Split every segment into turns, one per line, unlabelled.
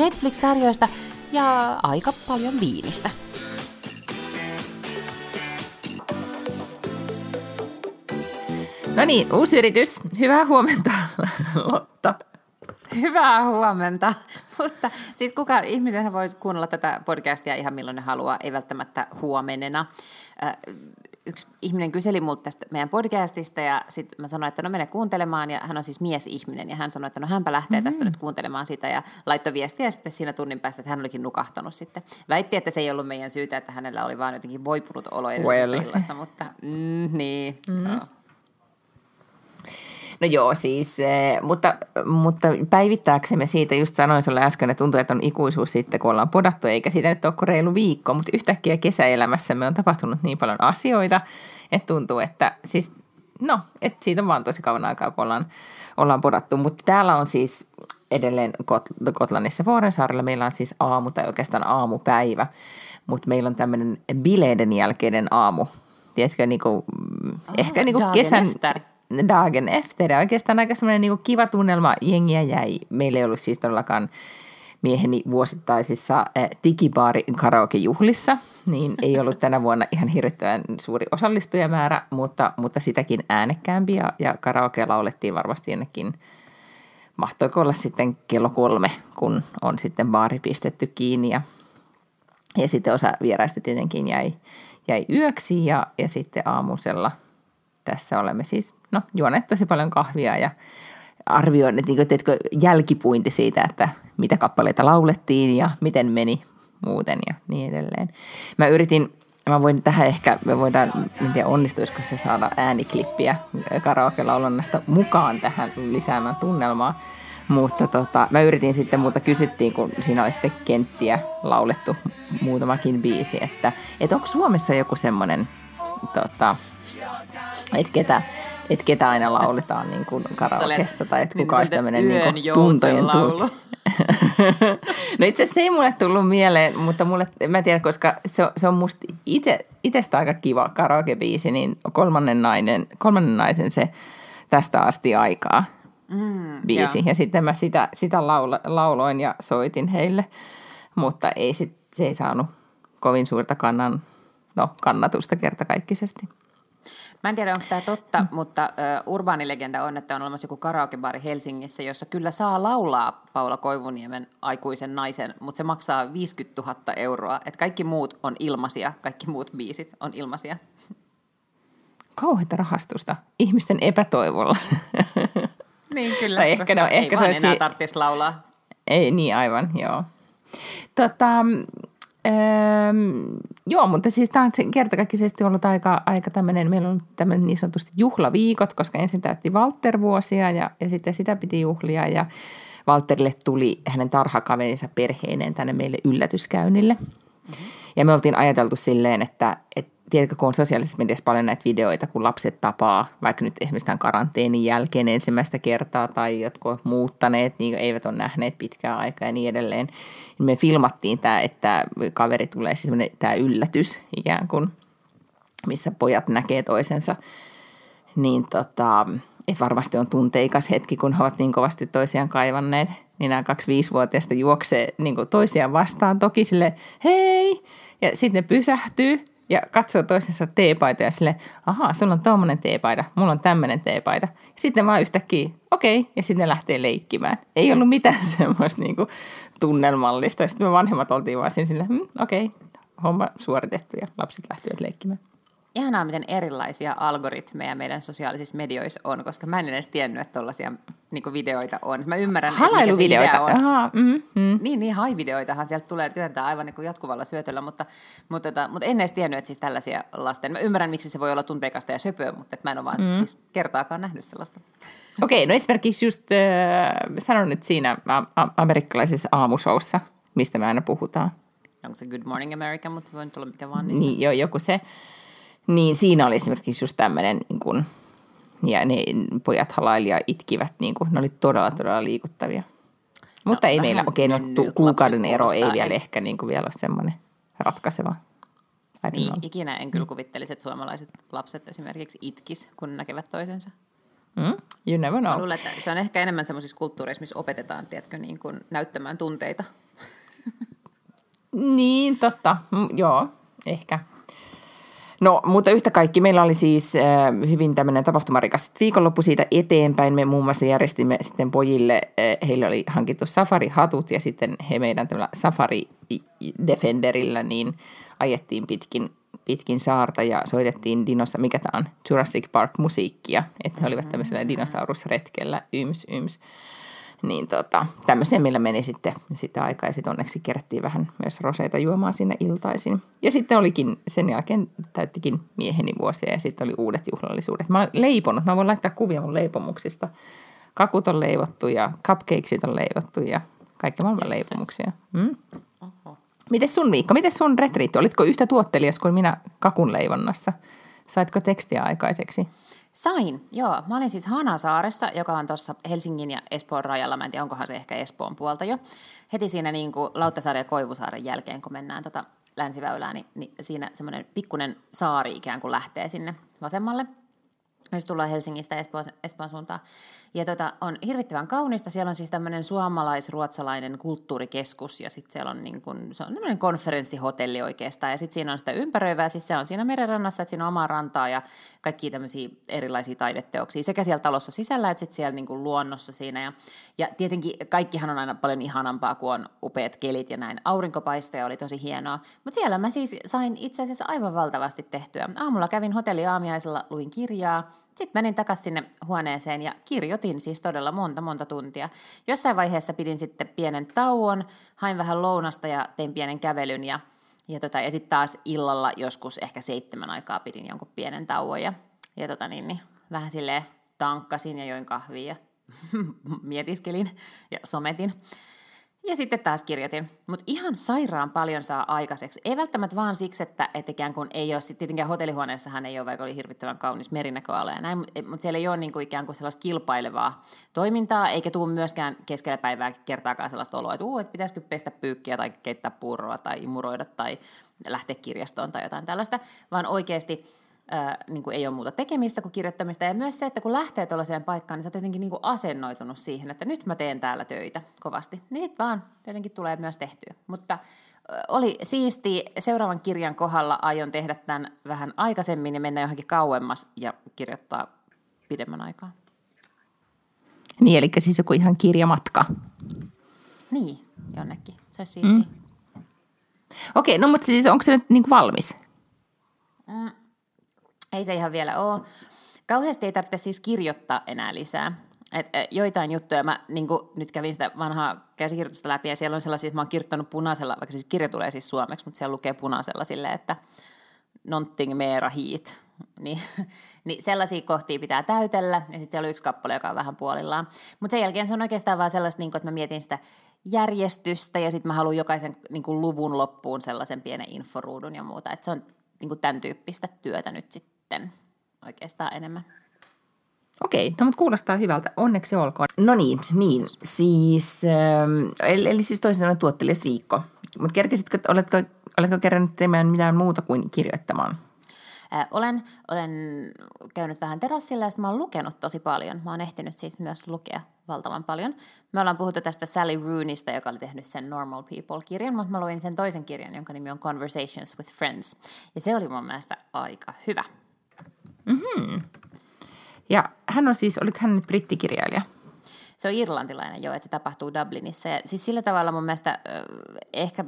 Netflix-sarjoista ja aika paljon viinistä.
No niin, uusi yritys. Hyvää huomenta, Lotta.
Hyvää huomenta. Mutta siis kuka ihminen voisi kuunnella tätä podcastia ihan milloin ne haluaa, ei välttämättä huomenena. Yksi ihminen kyseli multa tästä meidän podcastista ja sitten mä sanoin, että no mene kuuntelemaan ja hän on siis miesihminen ja hän sanoi, että no hänpä lähtee tästä mm-hmm. nyt kuuntelemaan sitä ja laittoi viestiä sitten siinä tunnin päästä, että hän olikin nukahtanut sitten. Väitti, että se ei ollut meidän syytä, että hänellä oli vaan jotenkin voipunut olo well. illasta, mutta mm, niin. Mm-hmm. No.
No joo, siis, eh, mutta, mutta päivittääksemme siitä, just sanoin sulle äsken, että tuntuu, että on ikuisuus sitten, kun ollaan podattu, eikä siitä nyt ole kuin reilu viikko, mutta yhtäkkiä kesäelämässämme on tapahtunut niin paljon asioita, että tuntuu, että siis, no, että siitä on vaan tosi kauan aikaa, kun ollaan, ollaan podattu, mutta täällä on siis edelleen Kot- Kotlannissa Vuorensaarella, meillä on siis aamu tai oikeastaan aamupäivä, mutta meillä on tämmöinen bileiden jälkeinen aamu, tiedätkö, niin kuin, oh, ehkä niin kuin kesän, efter dagen efter. Ja oikeastaan aika semmoinen niin kiva tunnelma. Jengiä jäi. Meillä ei ollut siis todellakaan mieheni vuosittaisissa äh, digibaari karaokejuhlissa, niin ei ollut tänä vuonna ihan hirvittävän suuri osallistujamäärä, mutta, mutta sitäkin äänekkäämpi ja, ja karaoke laulettiin varmasti jonnekin, mahtoiko olla sitten kello kolme, kun on sitten baari pistetty kiinni ja, ja sitten osa vieraista tietenkin jäi, jäi yöksi ja, ja sitten aamusella tässä olemme siis no, juoneet tosi paljon kahvia ja arvioineet niin teetkö, jälkipuinti siitä, että mitä kappaleita laulettiin ja miten meni muuten ja niin edelleen. Mä yritin, mä voin tähän ehkä, me voidaan, en tiedä onnistuisiko se saada ääniklippiä karaoke-laulannasta mukaan tähän lisäämään tunnelmaa. Mutta tota, mä yritin sitten, mutta kysyttiin, kun siinä oli sitten kenttiä laulettu muutamakin biisi, että, että onko Suomessa joku semmoinen, tota, että ketä, että ketä aina lauletaan niin kuin karaokesta tai että kuka olisi tämmöinen niin kuin tuntojen tulkki. no itse asiassa se ei mulle tullut mieleen, mutta mulle, mä en tiedä, koska se on, se on musta ite, itestä aika kiva karaokebiisi, niin kolmannen, nainen, kolmannen naisen se tästä asti aikaa mm, biisi. Joo. Ja sitten mä sitä, sitä laula, lauloin ja soitin heille, mutta ei sit, se ei saanut kovin suurta kannan, no, kannatusta kertakaikkisesti.
Mä en tiedä, onko tämä totta, mm. mutta uh, urbaanilegenda on, että on olemassa joku karaokebaari Helsingissä, jossa kyllä saa laulaa Paula Koivuniemen aikuisen naisen, mutta se maksaa 50 000 euroa. Että kaikki muut on ilmaisia, kaikki muut biisit on ilmaisia.
Kauheita rahastusta ihmisten epätoivolla.
Niin kyllä, tai ehkä, no, ehkä ei vaan enää tarvitsisi laulaa.
Ei, niin aivan, joo. Tota, Öö, joo, mutta siis tämä on kertakaikkisesti ollut aika, aika tämmöinen, meillä on tämmöinen niin sanotusti juhlaviikot, koska ensin täytti Walter vuosia ja, ja sitten sitä piti juhlia ja Walterille tuli hänen tarhakaverinsa perheineen tänne meille yllätyskäynnille. Mm-hmm. Ja me oltiin ajateltu silleen, että, että tiedätkö, kun on sosiaalisessa mediassa paljon näitä videoita, kun lapset tapaa, vaikka nyt esimerkiksi tämän karanteenin jälkeen ensimmäistä kertaa tai jotkut ovat muuttaneet, niin eivät ole nähneet pitkää aikaa ja niin edelleen. Me filmattiin tämä, että kaveri tulee siis tämä yllätys ikään kuin, missä pojat näkee toisensa. Niin tota, että varmasti on tunteikas hetki, kun he ovat niin kovasti toisiaan kaivanneet, niin nämä kaksi viisivuotiaista juoksee niin toisiaan vastaan toki sille hei, ja sitten ne pysähtyy ja katsoo toisensa teepaita ja sille, ahaa, sulla on tuommoinen teepaita, mulla on tämmöinen teepaita. Sitten vaan yhtäkkiä, okei, okay, ja sitten lähtee leikkimään. Ei ollut mitään semmoista niin kuin, tunnelmallista. Sitten me vanhemmat oltiin vaan siinä sille, hm, okei, okay, homma suoritettu ja lapset lähtivät leikkimään
ihanaa, miten erilaisia algoritmeja meidän sosiaalisissa medioissa on, koska mä en edes tiennyt, että tuollaisia niin videoita on. Mä ymmärrän, mikä se idea on. Aha, mm, mm. Niin, niin hai-videoitahan sieltä tulee työntää aivan niin kuin jatkuvalla syötöllä, mutta, mutta, tota, mutta en edes tiennyt, että siis tällaisia lasten. Mä ymmärrän, miksi se voi olla tunteikasta ja söpöä, mutta että mä en ole vaan mm. siis kertaakaan nähnyt sellaista.
Okei, okay, no esimerkiksi just äh, sanon nyt siinä amerikkalaisessa aamushowssa, mistä me aina puhutaan.
Onko se Good Morning America, mutta voi nyt olla mikä vaan niistä.
Niin, joo, joku se. Niin siinä oli esimerkiksi just tämmöinen, niin kuin, ja ne pojat halaili ja itkivät, niin kuin, ne oli todella, todella liikuttavia. Mutta no, ei meillä, okei, okay, no, kuukauden ero ei vielä ehkä niin kuin vielä ole semmoinen ratkaiseva.
Niin, know. ikinä en kyllä kuvittelisi, että suomalaiset lapset esimerkiksi itkis, kun näkevät toisensa.
Mm, you never know.
Mä luulen, että se on ehkä enemmän semmoisissa kulttuureissa, missä opetetaan, tiedätkö, niin kuin näyttämään tunteita –
Niin, totta. Mm, joo, ehkä. No, mutta yhtä kaikki, meillä oli siis äh, hyvin tämmöinen tapahtumarikas viikonloppu siitä eteenpäin. Me muun muassa järjestimme sitten pojille, äh, heille oli hankittu safari-hatut ja sitten he meidän tällä safari-defenderillä niin ajettiin pitkin, pitkin saarta ja soitettiin dinossa, mikä tämä on, Jurassic Park-musiikkia. Että he olivat tämmöisellä dinosaurusretkellä, yms, yms niin tota, tämmöiseen meillä meni sitten sitä aikaa ja sitten onneksi kerättiin vähän myös roseita juomaan sinne iltaisin. Ja sitten olikin, sen jälkeen täyttikin mieheni vuosia ja sitten oli uudet juhlallisuudet. Mä olen leiponut, mä voin laittaa kuvia mun leipomuksista. Kakut on leivottu ja cupcakesit on leivottu ja kaikki maailman yes. leipomuksia. Mm? Miten sun viikko, miten sun retriitti? Olitko yhtä tuottelias kuin minä kakun leivonnassa? Saitko tekstiä aikaiseksi?
Sain, joo. Mä olin siis Hanasaaressa, joka on tuossa Helsingin ja Espoon rajalla. Mä en tiedä, onkohan se ehkä Espoon puolta jo. Heti siinä niin kuin Lauttasaaren ja Koivusaaren jälkeen, kun mennään tota länsiväylään, niin, niin siinä semmoinen pikkunen saari ikään kuin lähtee sinne vasemmalle – jos tullaan Helsingistä Espoon, Espoon suuntaan. Ja tota, on hirvittävän kaunista. Siellä on siis tämmöinen suomalais-ruotsalainen kulttuurikeskus ja sitten siellä on, niin kun, se on tämmöinen konferenssihotelli oikeastaan. Ja sitten siinä on sitä ympäröivää, siis se on siinä merenrannassa, että siinä on omaa rantaa ja kaikki tämmöisiä erilaisia taideteoksia sekä siellä talossa sisällä että sitten siellä niin kuin luonnossa siinä. Ja, ja tietenkin kaikkihan on aina paljon ihanampaa, kuin on upeat kelit ja näin. Aurinkopaistoja oli tosi hienoa. Mutta siellä mä siis sain itse asiassa aivan valtavasti tehtyä. Aamulla kävin hotelliaamiaisella, luin kirjaa, sitten menin takaisin sinne huoneeseen ja kirjoitin siis todella monta, monta tuntia. Jossain vaiheessa pidin sitten pienen tauon, hain vähän lounasta ja tein pienen kävelyn ja, ja, tota, ja sitten taas illalla joskus ehkä seitsemän aikaa pidin jonkun pienen tauon ja, ja tota niin, niin, vähän silleen tankkasin ja join kahvia ja mietiskelin ja sometin. Ja sitten taas kirjoitin. Mutta ihan sairaan paljon saa aikaiseksi. Ei välttämättä vaan siksi, että, että ikään kuin ei ole, tietenkään hotellihuoneessahan ei ole, vaikka oli hirvittävän kaunis merinäköalue ja näin, mutta mut siellä ei ole niin kuin ikään kuin sellaista kilpailevaa toimintaa, eikä tule myöskään keskellä päivää kertaakaan sellaista oloa, että, uu, että pitäisikö pestä pyykkiä tai keittää puuroa tai imuroida tai lähteä kirjastoon tai jotain tällaista, vaan oikeasti ää, niin kuin ei ole muuta tekemistä kuin kirjoittamista. Ja myös se, että kun lähtee tuollaiseen paikkaan, niin sä oot jotenkin niin kuin asennoitunut siihen, että nyt mä teen täällä töitä kovasti. Niin sitten vaan jotenkin tulee myös tehtyä. Mutta oli siisti. Seuraavan kirjan kohdalla aion tehdä tämän vähän aikaisemmin ja mennä johonkin kauemmas ja kirjoittaa pidemmän aikaa.
Niin, eli siis joku ihan kirjamatka.
Niin, jonnekin. Se olisi siistiä. Mm.
Okei, no mutta siis onko se nyt niin kuin valmis?
Mm, ei se ihan vielä ole. Kauheasti ei tarvitse siis kirjoittaa enää lisää. Et, et, joitain juttuja, mä niin nyt kävin sitä vanhaa käsikirjoitusta läpi ja siellä on sellaisia, että mä oon kirjoittanut punaisella, vaikka siis kirja tulee siis suomeksi, mutta siellä lukee punaisella silleen, että nonting mera heat. Niin, niin sellaisia kohtia pitää täytellä ja sitten siellä on yksi kappale, joka on vähän puolillaan. Mutta sen jälkeen se on oikeastaan vaan sellaista, niin kuin, että mä mietin sitä järjestystä ja sitten mä haluan jokaisen niin luvun loppuun sellaisen pienen inforuudun ja muuta. Että se on niin kuin tämän tyyppistä työtä nyt sitten sitten oikeastaan enemmän.
Okei, no mutta kuulostaa hyvältä. Onneksi olkoon. No niin, niin. Siis, ähm, eli, eli siis toisin sanoen tuottelias viikko. Mutta kerkesitkö, oletko, oletko kerännyt tekemään mitään muuta kuin kirjoittamaan?
Äh, olen, olen käynyt vähän terassilla ja mä oon lukenut tosi paljon. Mä oon ehtinyt siis myös lukea valtavan paljon. Me ollaan puhuttu tästä Sally Rooneysta, joka oli tehnyt sen Normal People-kirjan, mutta mä luin sen toisen kirjan, jonka nimi on Conversations with Friends. Ja se oli mun mielestä aika hyvä.
Mm-hmm. Ja hän on siis, oliko hän nyt brittikirjailija?
Se on irlantilainen, joo, että se tapahtuu Dublinissa. Ja siis sillä tavalla mun mielestä ehkä,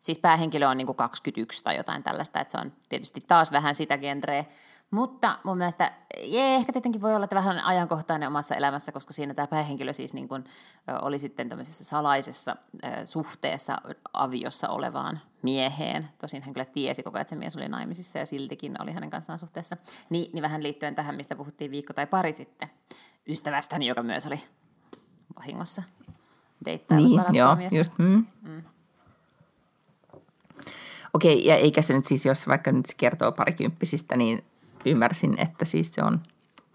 siis päähenkilö on niin kuin 21 tai jotain tällaista, että se on tietysti taas vähän sitä genreä. Mutta mun mielestä, jee, ehkä tietenkin voi olla, että vähän ajankohtainen omassa elämässä, koska siinä tämä päähenkilö siis niin kuin, oli sitten tämmöisessä salaisessa suhteessa aviossa olevaan mieheen. Tosin hän kyllä tiesi koko ajan, että se mies oli naimisissa ja siltikin oli hänen kanssaan suhteessa. Ni, niin vähän liittyen tähän, mistä puhuttiin viikko tai pari sitten ystävästäni, joka myös oli vahingossa deittaillut
niin, joo, miestä. just, mm. Mm. Okei, ja eikä se nyt siis, jos vaikka nyt kertoo parikymppisistä, niin ymmärsin, että siis se on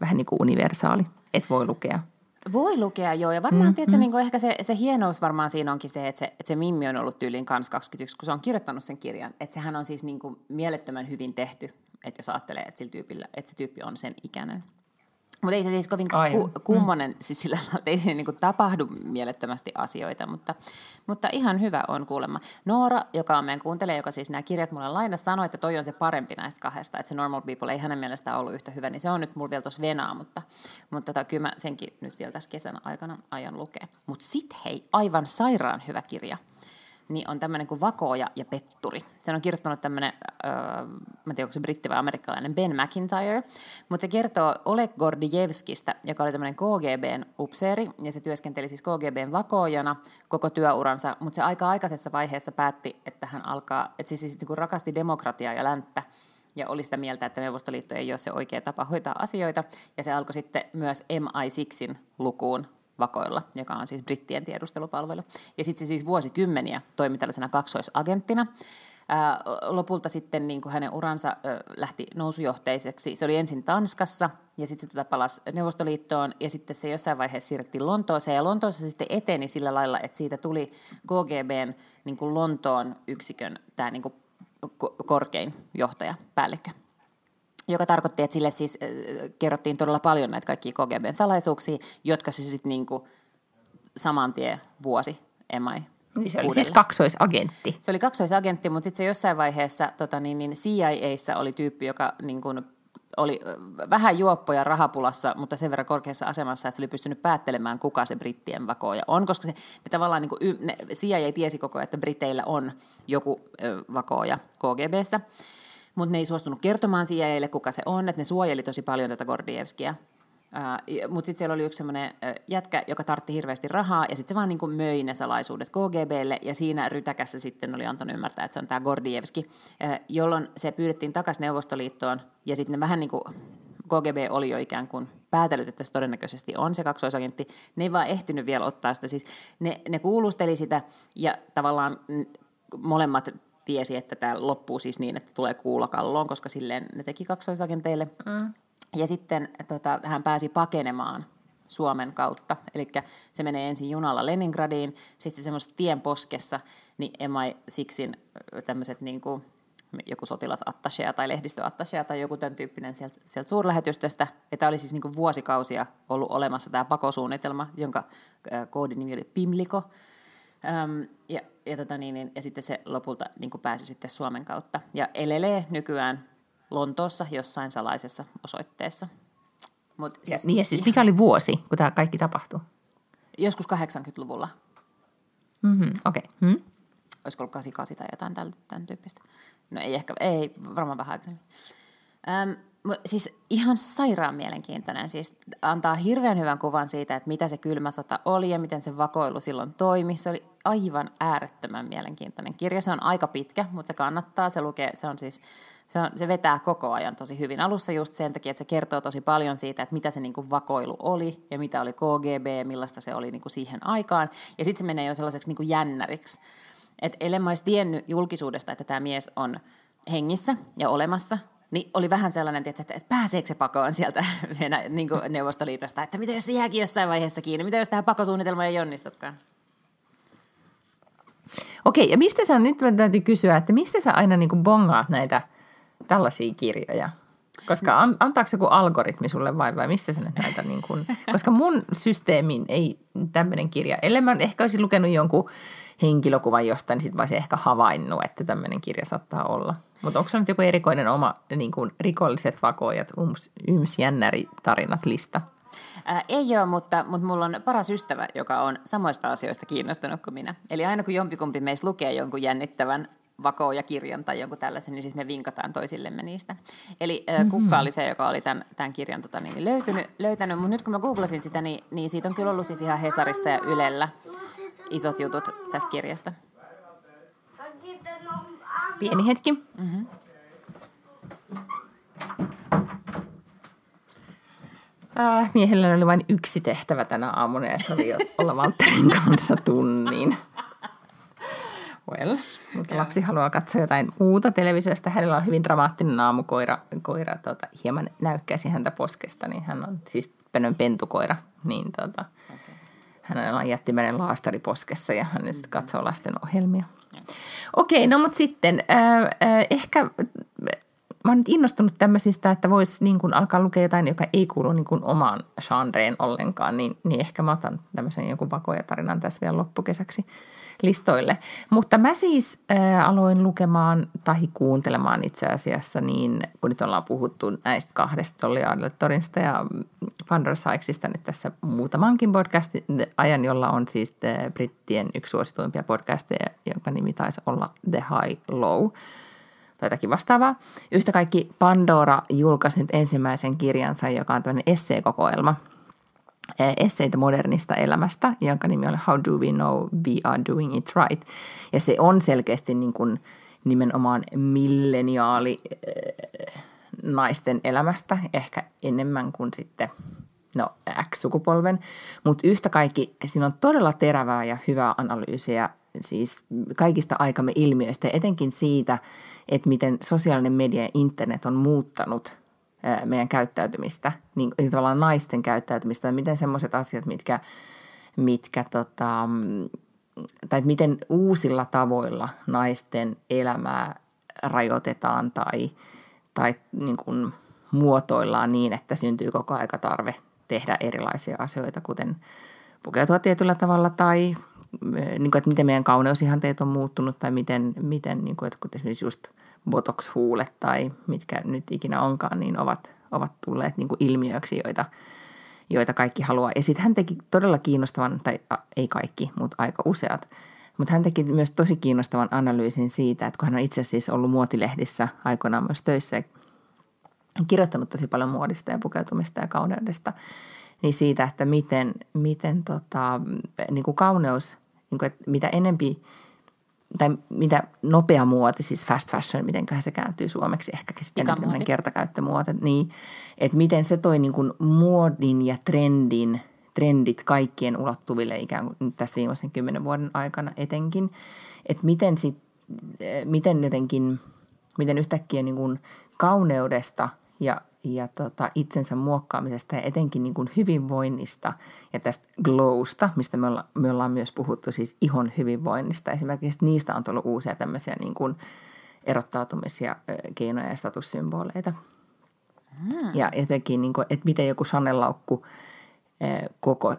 vähän niin kuin universaali, että voi lukea.
Voi lukea, joo. Ja varmaan, mm, tiedätkö, mm. Niin ehkä se, se hienous varmaan siinä onkin se että, se, että se Mimmi on ollut tyyliin kans 21, kun se on kirjoittanut sen kirjan. Että sehän on siis niin kuin mielettömän hyvin tehty, että jos ajattelee, että, sillä tyypillä, että se tyyppi on sen ikäinen. Mutta ei se siis kovin ku, kummonen, mm. siis sillä että ei siinä niinku tapahdu mielettömästi asioita, mutta, mutta ihan hyvä on kuulemma. Noora, joka on meidän kuuntelija, joka siis nämä kirjat mulle lainasi, sanoi, että toi on se parempi näistä kahdesta, että se Normal People ei hänen mielestään ollut yhtä hyvä, niin se on nyt mulla vielä tuossa venaa, mutta, mutta tota, kyllä mä senkin nyt vielä tässä kesän aikana ajan lukea. Mutta sit hei, aivan sairaan hyvä kirja niin on tämmöinen kuin Vakooja ja Petturi. Sen on kirjoittanut tämmöinen, öö, mä en tiedä onko se britti vai amerikkalainen, Ben McIntyre, mutta se kertoo Oleg Gordijevskistä, joka oli tämmöinen KGBn upseeri, ja se työskenteli siis KGBn vakoojana koko työuransa, mutta se aika aikaisessa vaiheessa päätti, että hän alkaa, että siis, siis niin kuin rakasti demokratiaa ja länttä, ja oli sitä mieltä, että Neuvostoliitto ei ole se oikea tapa hoitaa asioita, ja se alkoi sitten myös MI6in lukuun vakoilla, joka on siis brittien tiedustelupalvelu. Ja sitten se siis vuosikymmeniä toimi tällaisena kaksoisagenttina. Lopulta sitten niin kuin hänen uransa lähti nousujohteiseksi. Se oli ensin Tanskassa ja sitten se tota palasi Neuvostoliittoon ja sitten se jossain vaiheessa siirrettiin Lontooseen. Ja Lontoossa se sitten eteni sillä lailla, että siitä tuli KGBn niin kuin Lontoon yksikön tämä niin kuin korkein johtaja, päällikkö joka tarkoitti, että sille siis äh, kerrottiin todella paljon näitä kaikkia KGBn salaisuuksia, jotka se sitten niinku saman tien vuosi emai
Niin se oli
uudelleen.
siis kaksoisagentti.
Se oli kaksoisagentti, mutta sitten se jossain vaiheessa tota, niin, niin CIAssä oli tyyppi, joka niin kuin, oli ö, vähän juoppoja rahapulassa, mutta sen verran korkeassa asemassa, että se oli pystynyt päättelemään, kuka se brittien vakooja on, koska se ne tavallaan niin kuin, ne, CIA tiesi koko ajan, että Briteillä on joku ö, vakooja KGBssä, mutta ne ei suostunut kertomaan CIAlle, kuka se on, että ne suojeli tosi paljon tätä Gordievskia. Mutta sitten siellä oli yksi semmoinen jätkä, joka tartti hirveästi rahaa, ja sitten se vaan niin möi ne salaisuudet KGBlle, ja siinä rytäkässä sitten oli antanut ymmärtää, että se on tämä Gordievski, uh, jolloin se pyydettiin takaisin Neuvostoliittoon, ja sitten ne vähän niin kuin KGB oli jo ikään kuin päätellyt, että se todennäköisesti on se kaksoisagentti. Ne ei vaan ehtinyt vielä ottaa sitä. Siis ne, ne kuulusteli sitä ja tavallaan mm, molemmat tiesi, että tämä loppuu siis niin, että tulee kuulla kalloon, koska silleen ne teki kaksoisagenteille. Mm. Ja sitten tota, hän pääsi pakenemaan Suomen kautta. Eli se menee ensin junalla Leningradiin, sitten se semmoisessa tien poskessa, niin MI6in tämmöiset niin kuin, joku sotilasattashea tai lehdistöattashea tai joku tämän tyyppinen sieltä, sieltä suurlähetystöstä. Ja tämä oli siis niin kuin vuosikausia ollut olemassa tämä pakosuunnitelma, jonka äh, koodinimi oli Pimliko. Öm, ja, ja, tota niin, niin, ja sitten se lopulta niin pääsi sitten Suomen kautta. Ja elelee nykyään Lontoossa jossain salaisessa osoitteessa. Mut
Ja, niin ja siis mikä oli vuosi, kun tämä kaikki tapahtui?
Joskus 80-luvulla.
Mm-hmm, Okei. Okay. Hmm?
Olisiko ollut 88 tai jotain tämän, tämän tyyppistä. No ei ehkä, ei varmaan vähän aikaisemmin. Öm, siis ihan sairaan mielenkiintoinen. Siis antaa hirveän hyvän kuvan siitä, että mitä se kylmä sota oli ja miten se vakoilu silloin toimi. Se oli aivan äärettömän mielenkiintoinen kirja. Se on aika pitkä, mutta se kannattaa. Se, lukee, se, on siis, se, on, se vetää koko ajan tosi hyvin. Alussa just sen takia, että se kertoo tosi paljon siitä, että mitä se niin kuin vakoilu oli ja mitä oli KGB ja millaista se oli niin kuin siihen aikaan. Ja sitten se menee jo sellaiseksi niin kuin jännäriksi. Että ellen mä olisi tiennyt julkisuudesta, että tämä mies on hengissä ja olemassa, niin oli vähän sellainen, tietysti, että, että pääseekö se pakoon sieltä Venä, niin Neuvostoliitosta, että mitä jos se jääkin jossain vaiheessa kiinni, mitä jos tämä pakosuunnitelma ei onnistukaan.
Okei, ja mistä sä nyt täytyy kysyä, että mistä sä aina niin bongaat näitä tällaisia kirjoja? Koska an, antaako joku algoritmi sulle vai, vai mistä sä nyt näitä niin kuin, koska mun systeemin ei tämmöinen kirja, ellei mä ehkä olisin lukenut jonkun henkilökuvan jostain, niin sit mä olisin ehkä havainnut, että tämmöinen kirja saattaa olla. Mutta onko se nyt joku erikoinen oma niin kuin rikolliset vakoojat, yms, yms jännäri tarinat lista?
Ää, ei ole, mutta, mutta mulla on paras ystävä, joka on samoista asioista kiinnostunut kuin minä. Eli aina kun jompikumpi meistä lukee jonkun jännittävän vakooja-kirjan tai jonkun tällaisen, niin sitten me vinkataan toisillemme niistä. Eli mm-hmm. Kukka oli se, joka oli tämän, tämän kirjan tota, niin, löytynyt, löytänyt, mutta nyt kun mä googlasin sitä, niin, niin siitä on kyllä ollut siis ihan Hesarissa ja Ylellä isot jutut tästä kirjasta.
Pieni hetki.
Mm-hmm.
Äh, miehellä oli vain yksi tehtävä tänä aamuna ja se oli olla Valtterin kanssa tunnin. Well, mutta lapsi haluaa katsoa jotain muuta televisiosta. Hänellä on hyvin dramaattinen aamukoira. Koira tota, hieman näykkäisi häntä poskesta, niin hän on siis pentukoira. Niin, tota. Hänellä on jättimäinen laastari poskessa ja hän nyt katsoo lasten ohjelmia. Okei, okay, no mutta sitten äh, äh, ehkä mä oon nyt innostunut tämmöisistä, että voisi niin kuin alkaa lukea jotain, joka ei kuulu niin kuin omaan genreen ollenkaan, niin, niin ehkä mä otan tämmöisen joku vakoja-tarinan tässä vielä loppukesäksi listoille. Mutta mä siis äh, aloin lukemaan tai kuuntelemaan itse asiassa niin, kun nyt ollaan puhuttu näistä kahdesta Dolly Adletorista ja Pandora Sykesista nyt tässä muutamankin podcastin ajan, jolla on siis brittien yksi suosituimpia podcasteja, jonka nimi taisi olla The High Low – tai jotakin vastaavaa. Yhtä kaikki Pandora julkaisi nyt ensimmäisen kirjansa, joka on tämmöinen esseekokoelma, esseitä modernista elämästä, jonka nimi on How do we know we are doing it right. Ja se on selkeästi niin kuin nimenomaan milleniaali naisten elämästä, ehkä enemmän kuin sitten no X-sukupolven, mutta yhtä kaikki siinä on todella terävää ja hyvää analyysiä siis kaikista aikamme ilmiöistä etenkin siitä, että miten sosiaalinen media ja internet on muuttanut meidän käyttäytymistä, niin, niin tavallaan naisten käyttäytymistä, ja miten semmoiset asiat, mitkä, mitkä tota, tai miten uusilla tavoilla naisten elämää rajoitetaan tai, tai niin kuin muotoillaan niin, että syntyy koko aika tarve tehdä erilaisia asioita, kuten pukeutua tietyllä tavalla tai niin kuin, että miten meidän kauneusihanteet on muuttunut tai miten, miten niin kuin, että kun esimerkiksi just botox-huulet tai mitkä nyt ikinä onkaan, niin ovat, ovat tulleet niin kuin ilmiöksi, joita, joita kaikki haluaa. Ja sitten hän teki todella kiinnostavan, tai a, ei kaikki, mutta aika useat, mutta hän teki myös tosi kiinnostavan analyysin siitä, että kun hän on itse siis ollut muotilehdissä aikoinaan myös töissä ja kirjoittanut tosi paljon muodista ja pukeutumista ja kauneudesta, niin siitä, että miten, miten tota, niin kuin kauneus, niin kuin, että mitä enempi – tai mitä nopea muoti, siis fast fashion, miten se kääntyy suomeksi, ehkä sitten enemmän kertakäyttömuote, niin että miten se toi niin kuin muodin ja trendin, trendit kaikkien ulottuville ikään kuin tässä viimeisen kymmenen vuoden aikana etenkin, että miten, sit, miten jotenkin, miten yhtäkkiä niin kuin kauneudesta ja ja tota, itsensä muokkaamisesta ja etenkin niin kuin hyvinvoinnista ja tästä glowsta, mistä me, olla, me ollaan myös puhuttu siis ihon hyvinvoinnista. Esimerkiksi niistä on tullut uusia tämmöisiä niin kuin erottautumisia keinoja ja statussymboleita. Hmm. Ja jotenkin, niin kuin, että miten joku Chanel-laukku koko,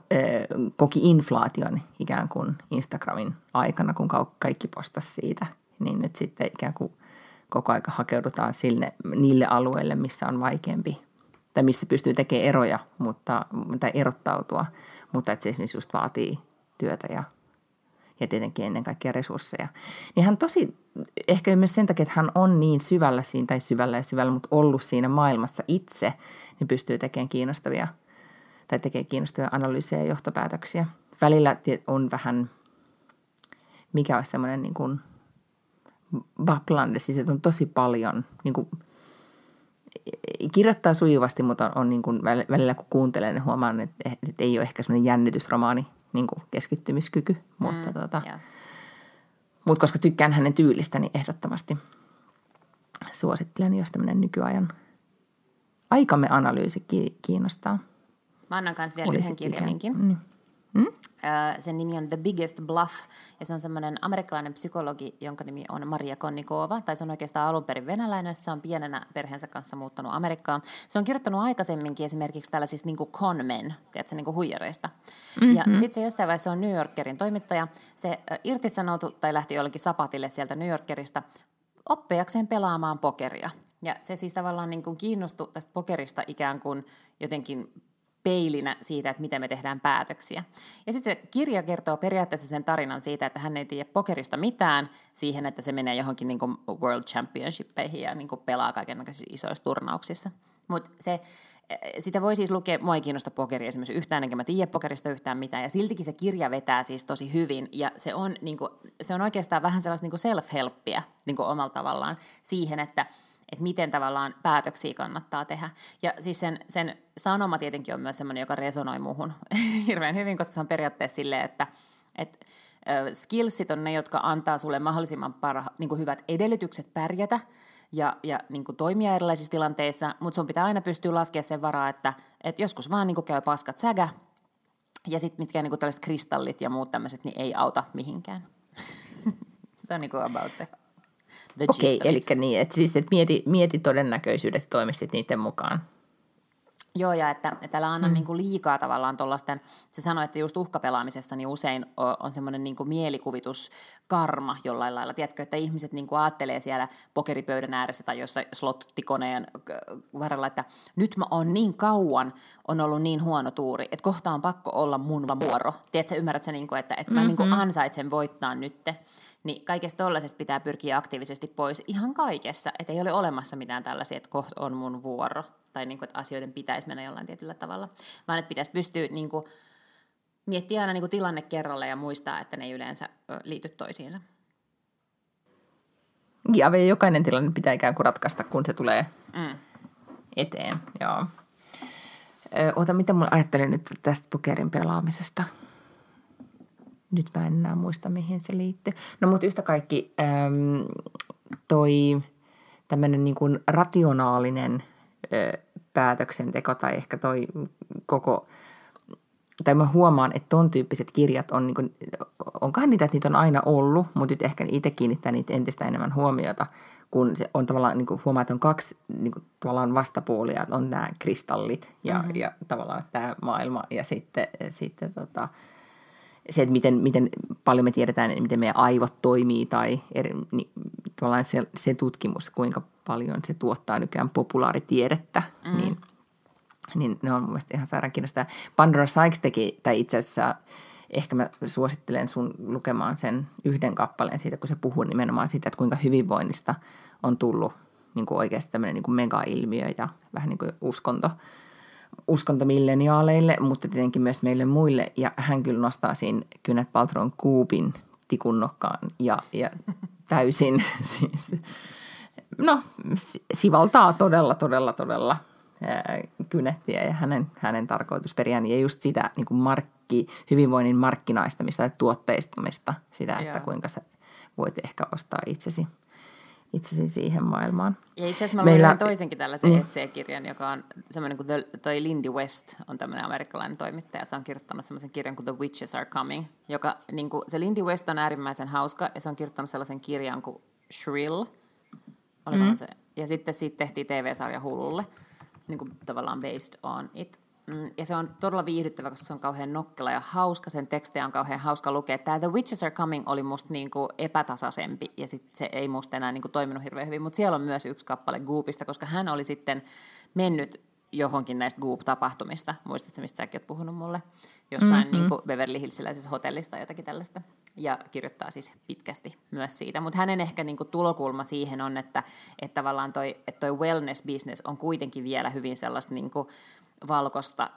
koki inflaation ikään kuin Instagramin aikana, kun kaikki postasi siitä, niin nyt sitten ikään kuin – koko aika hakeudutaan sille, niille alueille, missä on vaikeampi tai missä pystyy tekemään eroja mutta, tai erottautua, mutta että se esimerkiksi just vaatii työtä ja, ja tietenkin ennen kaikkea resursseja. Niin hän tosi, ehkä myös sen takia, että hän on niin syvällä siinä, tai syvällä ja syvällä, mutta ollut siinä maailmassa itse, niin pystyy tekemään kiinnostavia tai tekee kiinnostavia analyysejä ja johtopäätöksiä. Välillä on vähän, mikä olisi semmoinen niin kuin – Vaplande, siis että on tosi paljon, niin kuin, kirjoittaa sujuvasti, mutta on, on niin kuin välillä kun kuuntelee, niin huomaan, että, että ei ole ehkä semmoinen jännitysromaani niin kuin keskittymiskyky, mutta mm, tota, yeah. mutta koska tykkään hänen tyylistä, niin ehdottomasti suosittelen, jos tämmöinen nykyajan aikamme analyysi kiinnostaa.
Mä annan kanssa vielä Olisi yhden kirjavinkin. Mm. Hmm? Sen nimi on The Biggest Bluff, ja se on semmoinen amerikkalainen psykologi, jonka nimi on Maria Konnikova, tai se on oikeastaan alun perin venäläinen, se on pienenä perheensä kanssa muuttanut Amerikkaan. Se on kirjoittanut aikaisemminkin esimerkiksi tällaisista niin con-men, tiedätkö, niin huijareista. Mm-hmm. Ja sitten se jossain vaiheessa on New Yorkerin toimittaja, se irtisanoutui tai lähti jollekin sapatille sieltä New Yorkerista oppiakseen pelaamaan pokeria. Ja se siis tavallaan niin kuin kiinnostui tästä pokerista ikään kuin jotenkin peilinä siitä, että miten me tehdään päätöksiä. Ja sitten se kirja kertoo periaatteessa sen tarinan siitä, että hän ei tiedä pokerista mitään siihen, että se menee johonkin niin kuin World Championshipeihin ja niin kuin pelaa kaikenlaisissa isoissa turnauksissa. Mutta se, eh, sitä voi siis lukea, mua ei kiinnosta pokeri esimerkiksi yhtään, enkä mä tiedä pokerista yhtään mitään, ja siltikin se kirja vetää siis tosi hyvin, ja se on, niin kuin, se on oikeastaan vähän sellaista niin self-helppiä niin omalla tavallaan siihen, että – että miten tavallaan päätöksiä kannattaa tehdä. Ja siis sen, sen sanoma tietenkin on myös sellainen, joka resonoi muuhun hirveän hyvin, koska se on periaatteessa silleen, että, että skillsit on ne, jotka antaa sulle mahdollisimman parha, niin hyvät edellytykset pärjätä ja, ja niin toimia erilaisissa tilanteissa, mutta sun pitää aina pystyä laskemaan sen varaa, että, että joskus vaan niin käy paskat sägä, ja sitten mitkä niin tällaiset kristallit ja muut tämmöiset, niin ei auta mihinkään. se on niin about se.
Okei,
of
eli niin, että siis et mieti, mieti todennäköisyydet ja toimisit niiden mukaan.
Joo, ja että, että älä anna mm. niin kuin liikaa tavallaan tuollaisten, se sanoi, että just uhkapelaamisessa niin usein on semmoinen niin mielikuvituskarma jollain lailla. Tiedätkö, että ihmiset niin kuin ajattelee siellä pokeripöydän ääressä tai jossain slottikoneen varrella, että nyt mä oon niin kauan, on ollut niin huono tuuri, että kohta on pakko olla mun vuoro. Tiedätkö, ymmärrät sä, niin kuin, että, että mä mm-hmm. niin kuin ansaitsen voittaa nytte. Niin kaikesta tollaisesta pitää pyrkiä aktiivisesti pois ihan kaikessa, että ei ole olemassa mitään tällaisia, että kohta on mun vuoro, tai niin kuin, että asioiden pitäisi mennä jollain tietyllä tavalla, vaan että pitäisi pystyä niin kuin, miettiä aina niin kuin tilanne kerralla ja muistaa, että ne ei yleensä liity toisiinsa.
Ja jokainen tilanne pitää ikään kuin ratkaista, kun se tulee
Mm.
eteen. Joo. Ota, mitä mun ajattelin nyt tästä pokerin pelaamisesta? Nyt mä en enää muista, mihin se liittyy. No mutta yhtä kaikki äm, toi tämmöinen niin kuin rationaalinen ö, päätöksenteko tai ehkä toi koko, tai mä huomaan, että ton tyyppiset kirjat on, niin kuin, onkohan niitä, että niitä on aina ollut, mutta nyt ehkä itse kiinnittää niitä entistä enemmän huomiota, kun se on tavallaan, niin kuin huomaa, että on kaksi niin kuin, tavallaan vastapuolia, on nämä kristallit ja, mm-hmm. ja tavallaan tämä maailma ja sitten, sitten tota, se, että miten, miten paljon me tiedetään, miten meidän aivot toimii tai eri, niin, tavallaan se, se tutkimus, kuinka paljon se tuottaa nykyään populaaritiedettä, mm. niin, niin ne on mun mielestä ihan sairaan kiinnostavaa. Pandora Sykes teki, tai itse asiassa ehkä mä suosittelen sun lukemaan sen yhden kappaleen siitä, kun se puhuu nimenomaan siitä, että kuinka hyvinvoinnista on tullut niin kuin oikeasti tämmöinen niin kuin mega-ilmiö ja vähän niin kuin uskonto uskontomilleniaaleille, mutta tietenkin myös meille muille. Ja hän kyllä nostaa siinä Kynät Paltron kuupin tikunnokkaan ja, ja täysin siis, no, si- sivaltaa todella, todella, todella kynettiä ja hänen, hänen tarkoitusperiään. Ja just sitä niin kuin markki, hyvinvoinnin markkinaistamista ja tuotteistamista, sitä, että
Joo.
kuinka sä voit ehkä ostaa itsesi, itsesi siihen maailmaan.
Ja itse asiassa mä
Meillä-
luin toisenkin tällaisen
Mm.
esseekirjan, joka on semmoinen kuin the, toi Lindy West on tämmöinen amerikkalainen toimittaja. Se on kirjoittanut semmoisen kirjan kuin The Witches Are Coming, joka niin kuin, se Lindy West on äärimmäisen hauska ja se on kirjoittanut sellaisen kirjan kuin Shrill. Mm. se? Ja sitten siitä tehtiin TV-sarja Hululle, niin kuin tavallaan based on it. Mm, Ja se on todella viihdyttävä, koska se on kauhean nokkela ja hauska. Sen tekstejä on kauhean hauska lukea. Tämä The Witches Are Coming oli musta niinku epätasaisempi ja sit se ei musta enää niinku toiminut hirveän hyvin. Mutta siellä on myös yksi kappale Goopista, koska hän oli sitten mennyt johonkin näistä Goop-tapahtumista. Muistatko, mistä säkin oot puhunut mulle? Jossain mm-hmm. niin Beverly Hillsiläisessä hotellissa tai jotakin tällaista. Ja kirjoittaa siis pitkästi myös siitä. Mutta hänen ehkä niin kuin tulokulma siihen on, että, että tavallaan toi, että toi wellness-business on kuitenkin vielä hyvin sellaista niin kuin valkoista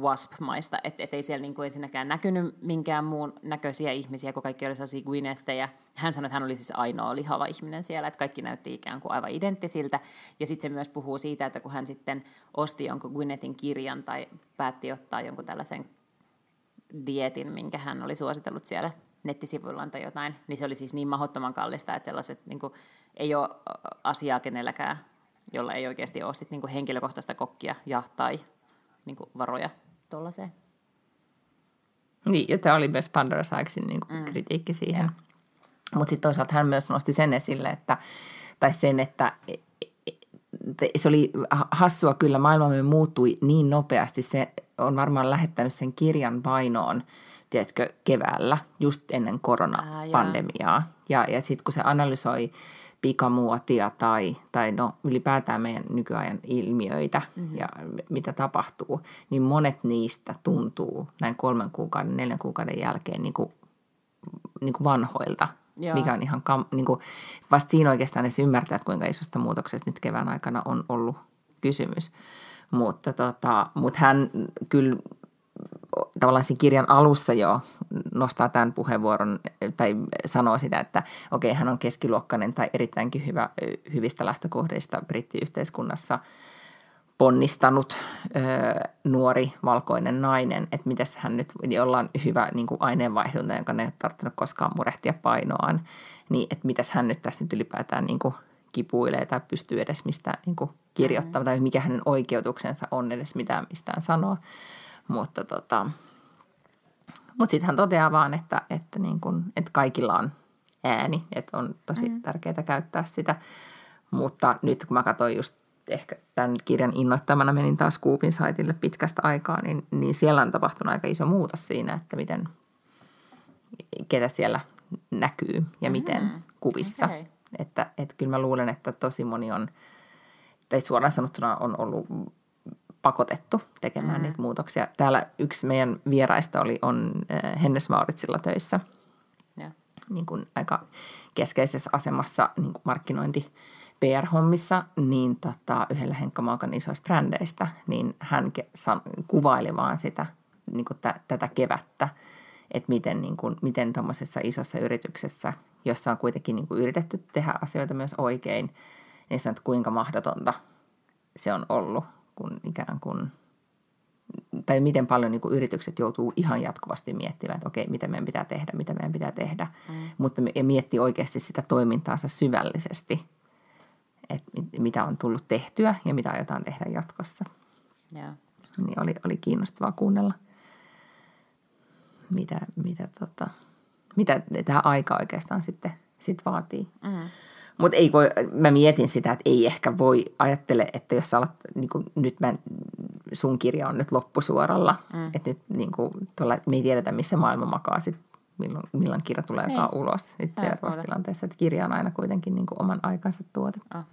wasp-maista, että et ei siellä niin kuin ensinnäkään näkynyt minkään muun näköisiä ihmisiä, kun kaikki oli sellaisia Gwynethejä. Hän sanoi, että hän oli siis ainoa lihava ihminen siellä, että kaikki näytti ikään kuin aivan identtisiltä. Ja sitten se myös puhuu siitä, että kun hän sitten osti jonkun Gwynethin kirjan tai päätti ottaa jonkun tällaisen dietin, minkä hän oli suositellut siellä nettisivuillaan tai jotain, niin se oli siis niin mahdottoman kallista, että sellaiset niin kuin, ei ole asiaa kenelläkään, jolla ei oikeasti ole sit, niin henkilökohtaista kokkia ja tai niin kuin varoja tuollaiseen.
Niin, ja tämä oli myös Pandora Sykesin niin kuin mm. kritiikki siihen. Mutta sitten toisaalta hän myös nosti sen esille, että, tai sen, että että se oli hassua kyllä, maailmamme muuttui niin nopeasti. Se on varmaan lähettänyt sen kirjan painoon, tiedätkö, keväällä, just ennen koronapandemiaa. Ja, ja sitten kun se analysoi pikamuotia tai, tai no ylipäätään meidän nykyajan ilmiöitä mm-hmm. ja mitä tapahtuu, niin monet niistä tuntuu näin kolmen kuukauden, neljän kuukauden jälkeen niin kuin, niin kuin vanhoilta.
Joo.
Mikä on ihan, kam, niin kuin, vasta siinä oikeastaan edes ymmärtää, että kuinka isosta muutoksesta nyt kevään aikana on ollut kysymys. Mutta, tota, mutta hän kyllä tavallaan siinä kirjan alussa jo nostaa tämän puheenvuoron tai sanoo sitä, että okei, hän on keskiluokkainen tai erittäinkin hyvä, hyvistä lähtökohdista brittiyhteiskunnassa ponnistanut ö, nuori valkoinen nainen, että miten hän nyt, jolla on hyvä niin kuin aineenvaihdunta, jonka ne ei ole tarvinnut koskaan murehtia painoaan, niin että mitäs hän nyt tässä nyt ylipäätään niin kuin kipuilee tai pystyy edes mistään niin kuin kirjoittamaan, mm-hmm. tai mikä hänen oikeutuksensa on edes mitään mistään sanoa. Mutta tota, mut sitten hän toteaa vaan, että, että, niin kun, että kaikilla on ääni, että on tosi mm. tärkeää käyttää sitä. Mutta nyt kun mä katsoin just ehkä tämän kirjan innoittamana menin taas Kuupin saitille pitkästä aikaa, niin, niin siellä on tapahtunut aika iso muutos siinä, että miten, ketä siellä näkyy ja miten kuvissa. Okay. Että, että kyllä mä luulen, että tosi moni on, tai suoraan sanottuna on ollut pakotettu tekemään mm-hmm. niitä muutoksia. Täällä yksi meidän vieraista oli, on äh, Hennes Mauritsilla töissä. Yeah. Niin kuin aika keskeisessä asemassa niin kuin markkinointi PR-hommissa, niin tota, yhdellä Henkka Maukan isoista brändeistä, niin hän ke- san, kuvaili vaan sitä, niin kuin t- tätä kevättä, että miten, niin kuin, miten tuommoisessa isossa yrityksessä, jossa on kuitenkin niin kuin yritetty tehdä asioita myös oikein, niin sanot, kuinka mahdotonta se on ollut, kun ikään kuin, tai miten paljon niin kuin yritykset joutuu ihan jatkuvasti miettimään, että okei, mitä meidän pitää tehdä, mitä meidän pitää tehdä, mm. mutta ja miettii oikeasti sitä toimintaansa syvällisesti – että mitä on tullut tehtyä ja mitä aiotaan tehdä jatkossa. Yeah. Niin oli, oli kiinnostavaa kuunnella, mitä, mitä, tota, mitä tämä aika oikeastaan sitten sit vaatii. Mm. Mutta ei voi, mä mietin sitä, että ei ehkä voi ajattele, että jos sä alat, niin kuin, nyt mä, sun kirja on nyt loppusuoralla, mm. että nyt niin kuin, tuolla, me ei tiedetä, missä maailma makaa sit, milloin, milloin kirja tulee niin. ulos itse tilanteessa, että kirja on aina kuitenkin niin kuin oman aikansa tuote. Oh.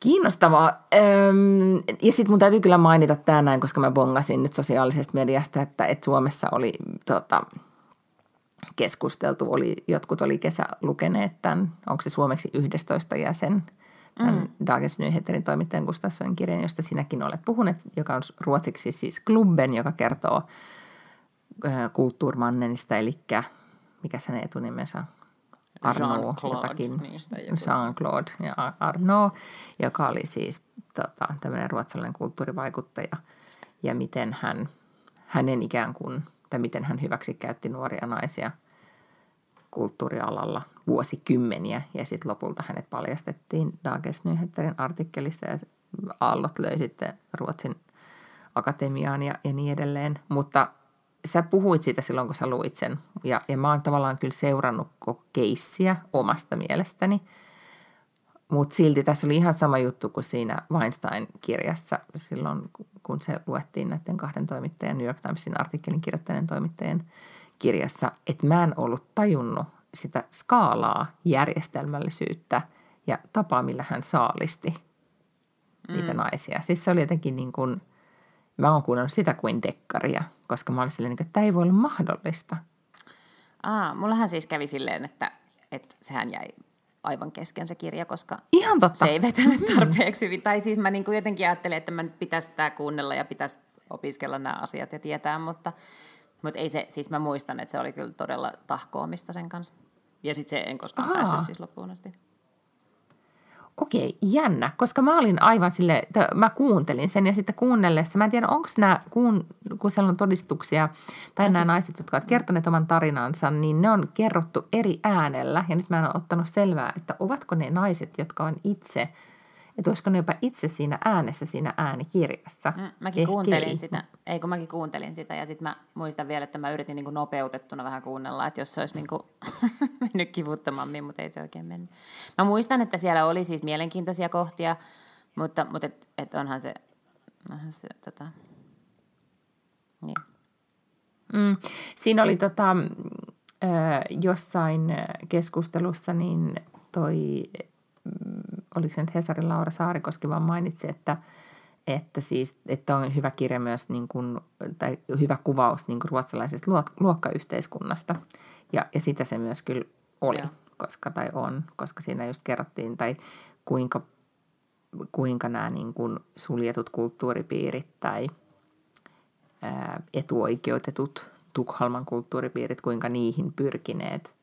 Kiinnostavaa. Öm, ja sitten mun täytyy kyllä mainita tämä näin, koska mä bongasin nyt sosiaalisesta mediasta, että, että Suomessa oli tota, keskusteltu, oli, jotkut oli kesä lukeneet tämän, onko se suomeksi 11 jäsen, tämän mm. Dagens Nyheterin toimittajan Gustafssonin kirjan, josta sinäkin olet puhunut, joka on ruotsiksi siis Klubben, joka kertoo kulttuurmannenista, eli mikä sen etunimensä on? Arnaud jotakin, niin, Jean-Claude ja Arnaud, joka oli siis tota, tämmöinen ruotsalainen kulttuurivaikuttaja ja miten hän, hänen ikään kuin, tai miten hän hyväksi käytti nuoria naisia kulttuurialalla vuosikymmeniä ja sitten lopulta hänet paljastettiin Dagens Nyheterin artikkelissa ja aallot löi sitten Ruotsin akatemiaan ja, ja niin edelleen, mutta sä puhuit siitä silloin, kun sä luit sen. Ja, ja mä oon tavallaan kyllä seurannut koko keissiä omasta mielestäni. Mutta silti tässä oli ihan sama juttu kuin siinä Weinstein-kirjassa silloin, kun se luettiin näiden kahden toimittajan, New York Timesin artikkelin kirjoittaneen toimittajien kirjassa, että mä en ollut tajunnut sitä skaalaa, järjestelmällisyyttä ja tapaa, millä hän saalisti niitä mm. naisia. Siis se oli jotenkin niin kuin, mä oon kuunnellut sitä kuin dekkaria – koska mä olin silleen, että tämä ei voi olla mahdollista.
Aa, mullahan siis kävi silleen, että, että sehän jäi aivan kesken se kirja, koska
Ihan totta.
se ei vetänyt mm. tarpeeksi hyvin. Tai siis mä niin kuin jotenkin ajattelin, että mä pitäisi tämä kuunnella ja pitäisi opiskella nämä asiat ja tietää, mutta, mutta ei se, siis mä muistan, että se oli kyllä todella tahkoamista sen kanssa. Ja sitten se en koskaan Aha. päässyt siis loppuun asti
okei, jännä, koska mä olin aivan sille, että mä kuuntelin sen ja sitten kuunnellessa, mä en tiedä, onko nämä, kun, kun siellä on todistuksia, tai no, nämä siis... naiset, jotka ovat kertoneet oman tarinansa, niin ne on kerrottu eri äänellä, ja nyt mä en ole ottanut selvää, että ovatko ne naiset, jotka on itse – että olisiko ne jopa itse siinä äänessä siinä äänikirjassa. Mm,
mäkin Ehkä kuuntelin ei. sitä, ei kun mäkin kuuntelin sitä ja sitten mä muistan vielä, että mä yritin niinku nopeutettuna vähän kuunnella, että jos se olisi niinku mennyt kivuttomammin, mutta ei se oikein mennyt. Mä muistan, että siellä oli siis mielenkiintoisia kohtia, mutta, mutta et, et onhan se, onhan se tota, niin.
Mm, siinä oli tota, jossain keskustelussa niin toi oliko se nyt Hesarin Laura Saarikoski vaan mainitsi, että, että, siis, että on hyvä kirja myös, niin kuin, tai hyvä kuvaus niin kuin ruotsalaisesta luokkayhteiskunnasta. Ja, ja sitä se myös kyllä oli, ja. koska, tai on, koska siinä just kerrottiin, tai kuinka, kuinka nämä niin kuin suljetut kulttuuripiirit tai ää, etuoikeutetut Tukholman kulttuuripiirit, kuinka niihin pyrkineet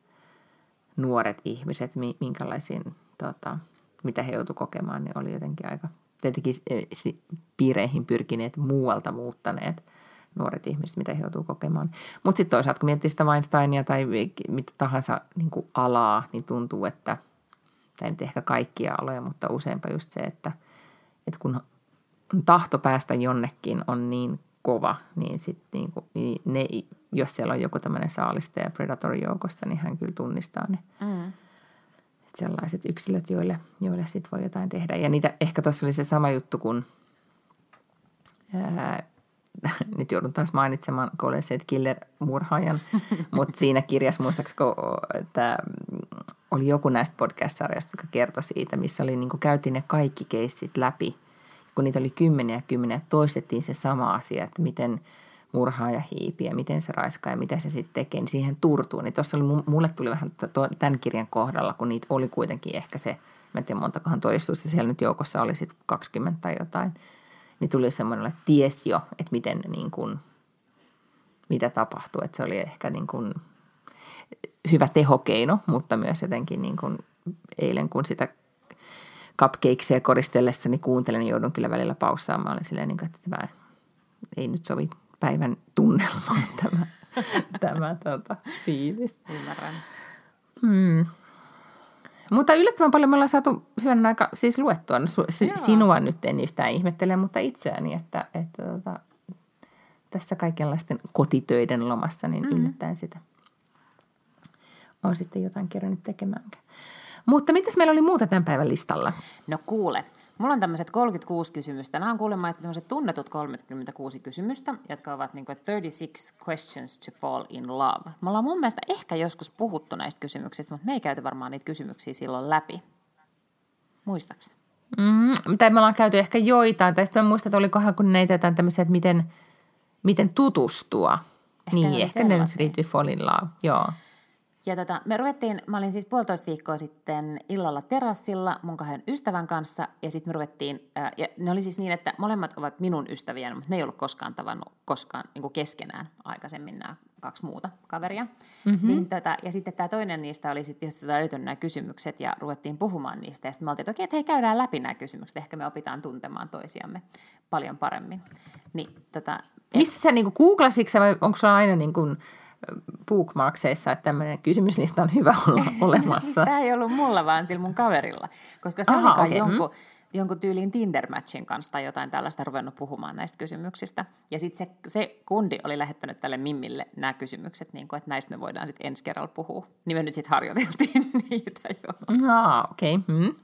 nuoret ihmiset, minkälaisiin tota, mitä he joutuivat kokemaan, niin oli jotenkin aika, tietenkin eh, piireihin pyrkineet muualta muuttaneet nuoret ihmiset, mitä he joutuu kokemaan. Mutta sitten toisaalta, kun miettii sitä Weinsteinia tai mitä tahansa niin alaa, niin tuntuu, että, tai nyt ehkä kaikkia aloja, mutta useinpa just se, että, että kun tahto päästä jonnekin on niin kova, niin sitten niin kuin, niin ne jos siellä on joku tämmöinen saalistaja predatori joukossa, niin hän kyllä tunnistaa ne
Mm.
Sellaiset yksilöt, joille, joille sit voi jotain tehdä. Ja niitä, ehkä tuossa oli se sama juttu, kun ää, nyt joudun taas mainitsemaan State Killer-murhaajan, mutta siinä kirjassa muistaakseni, että oli joku näistä podcast-sarjoista, joka kertoi siitä, missä oli, niin käytiin ne kaikki keissit läpi, kun niitä oli kymmeniä ja kymmeniä, toistettiin se sama asia, että miten hiipii ja miten se raiskaa ja mitä se sitten tekee, niin siihen turtuu. Niin tuossa oli, mulle tuli vähän tämän kirjan kohdalla, kun niitä oli kuitenkin ehkä se, mä en tiedä montakohan todistusta siellä nyt joukossa oli sitten 20 tai jotain, niin tuli semmoinen, että ties jo, että miten niin kuin, mitä tapahtuu, että se oli ehkä niin kuin hyvä tehokeino, mutta myös jotenkin niin kuin eilen, kun sitä cupcakesia koristellessa, niin kuuntelin, niin joudun kyllä välillä paussaamaan. Olin silleen, niin kuin, että tämä ei nyt sovi päivän tunnelmaan tämä, tämä tota, fiilis.
Ymmärrän.
Hmm. Mutta yllättävän paljon me ollaan saatu hyvän aika siis luettua. No, su, sinua nyt en yhtään ihmettele, mutta itseäni, että, että tota, tässä kaikenlaisten kotitöiden lomassa, niin mm-hmm. yllättäen sitä on sitten jotain kerännyt tekemään. Mutta mitäs meillä oli muuta tämän päivän listalla?
No kuule, mulla on tämmöiset 36 kysymystä. Nämä on kuulemma tämmöiset tunnetut 36 kysymystä, jotka ovat niin kuin 36 questions to fall in love. Me ollaan mun mielestä ehkä joskus puhuttu näistä kysymyksistä, mutta me ei käyty varmaan niitä kysymyksiä silloin läpi. Muistaaks?
Mm, tai me ollaan käyty ehkä joitain, tai sitten mä muistan, että olikohan kun näitä jotain tämmöisiä, että miten, miten tutustua. Ehkä niin, ehkä ne nyt liittyy fall in love, joo.
Ja tota, me ruvettiin, mä olin siis puolitoista viikkoa sitten illalla terassilla mun kahden ystävän kanssa ja sitten me ruvettiin, ää, ja ne oli siis niin, että molemmat ovat minun ystäviä, mutta ne ei ollut koskaan tavannut koskaan niin keskenään aikaisemmin nämä kaksi muuta kaveria. Mm-hmm. Niin tota, ja sitten tämä toinen niistä oli sitten jos löytänyt nämä kysymykset ja ruvettiin puhumaan niistä. Ja sitten me oltiin, että okei, että hei, käydään läpi nämä kysymykset. Ehkä me opitaan tuntemaan toisiamme paljon paremmin. Niin, tota,
Mistä sä niin googlasitko vai onko sulla aina niin kuin bookmarkseissa, että tämmöinen kysymyslista on hyvä olla olemassa. siis
tämä ei ollut mulla, vaan sillä mun kaverilla. Koska se Aha, oli okay. jonkun, mm. jonkun tyylin Tinder-matchin kanssa tai jotain tällaista ruvennut puhumaan näistä kysymyksistä. Ja sitten se, se kundi oli lähettänyt tälle Mimmille nämä kysymykset, niin kuin, että näistä me voidaan sitten ensi kerralla puhua. Niin me nyt sitten harjoiteltiin niitä jo.
Ah, okei. Okay. Mm.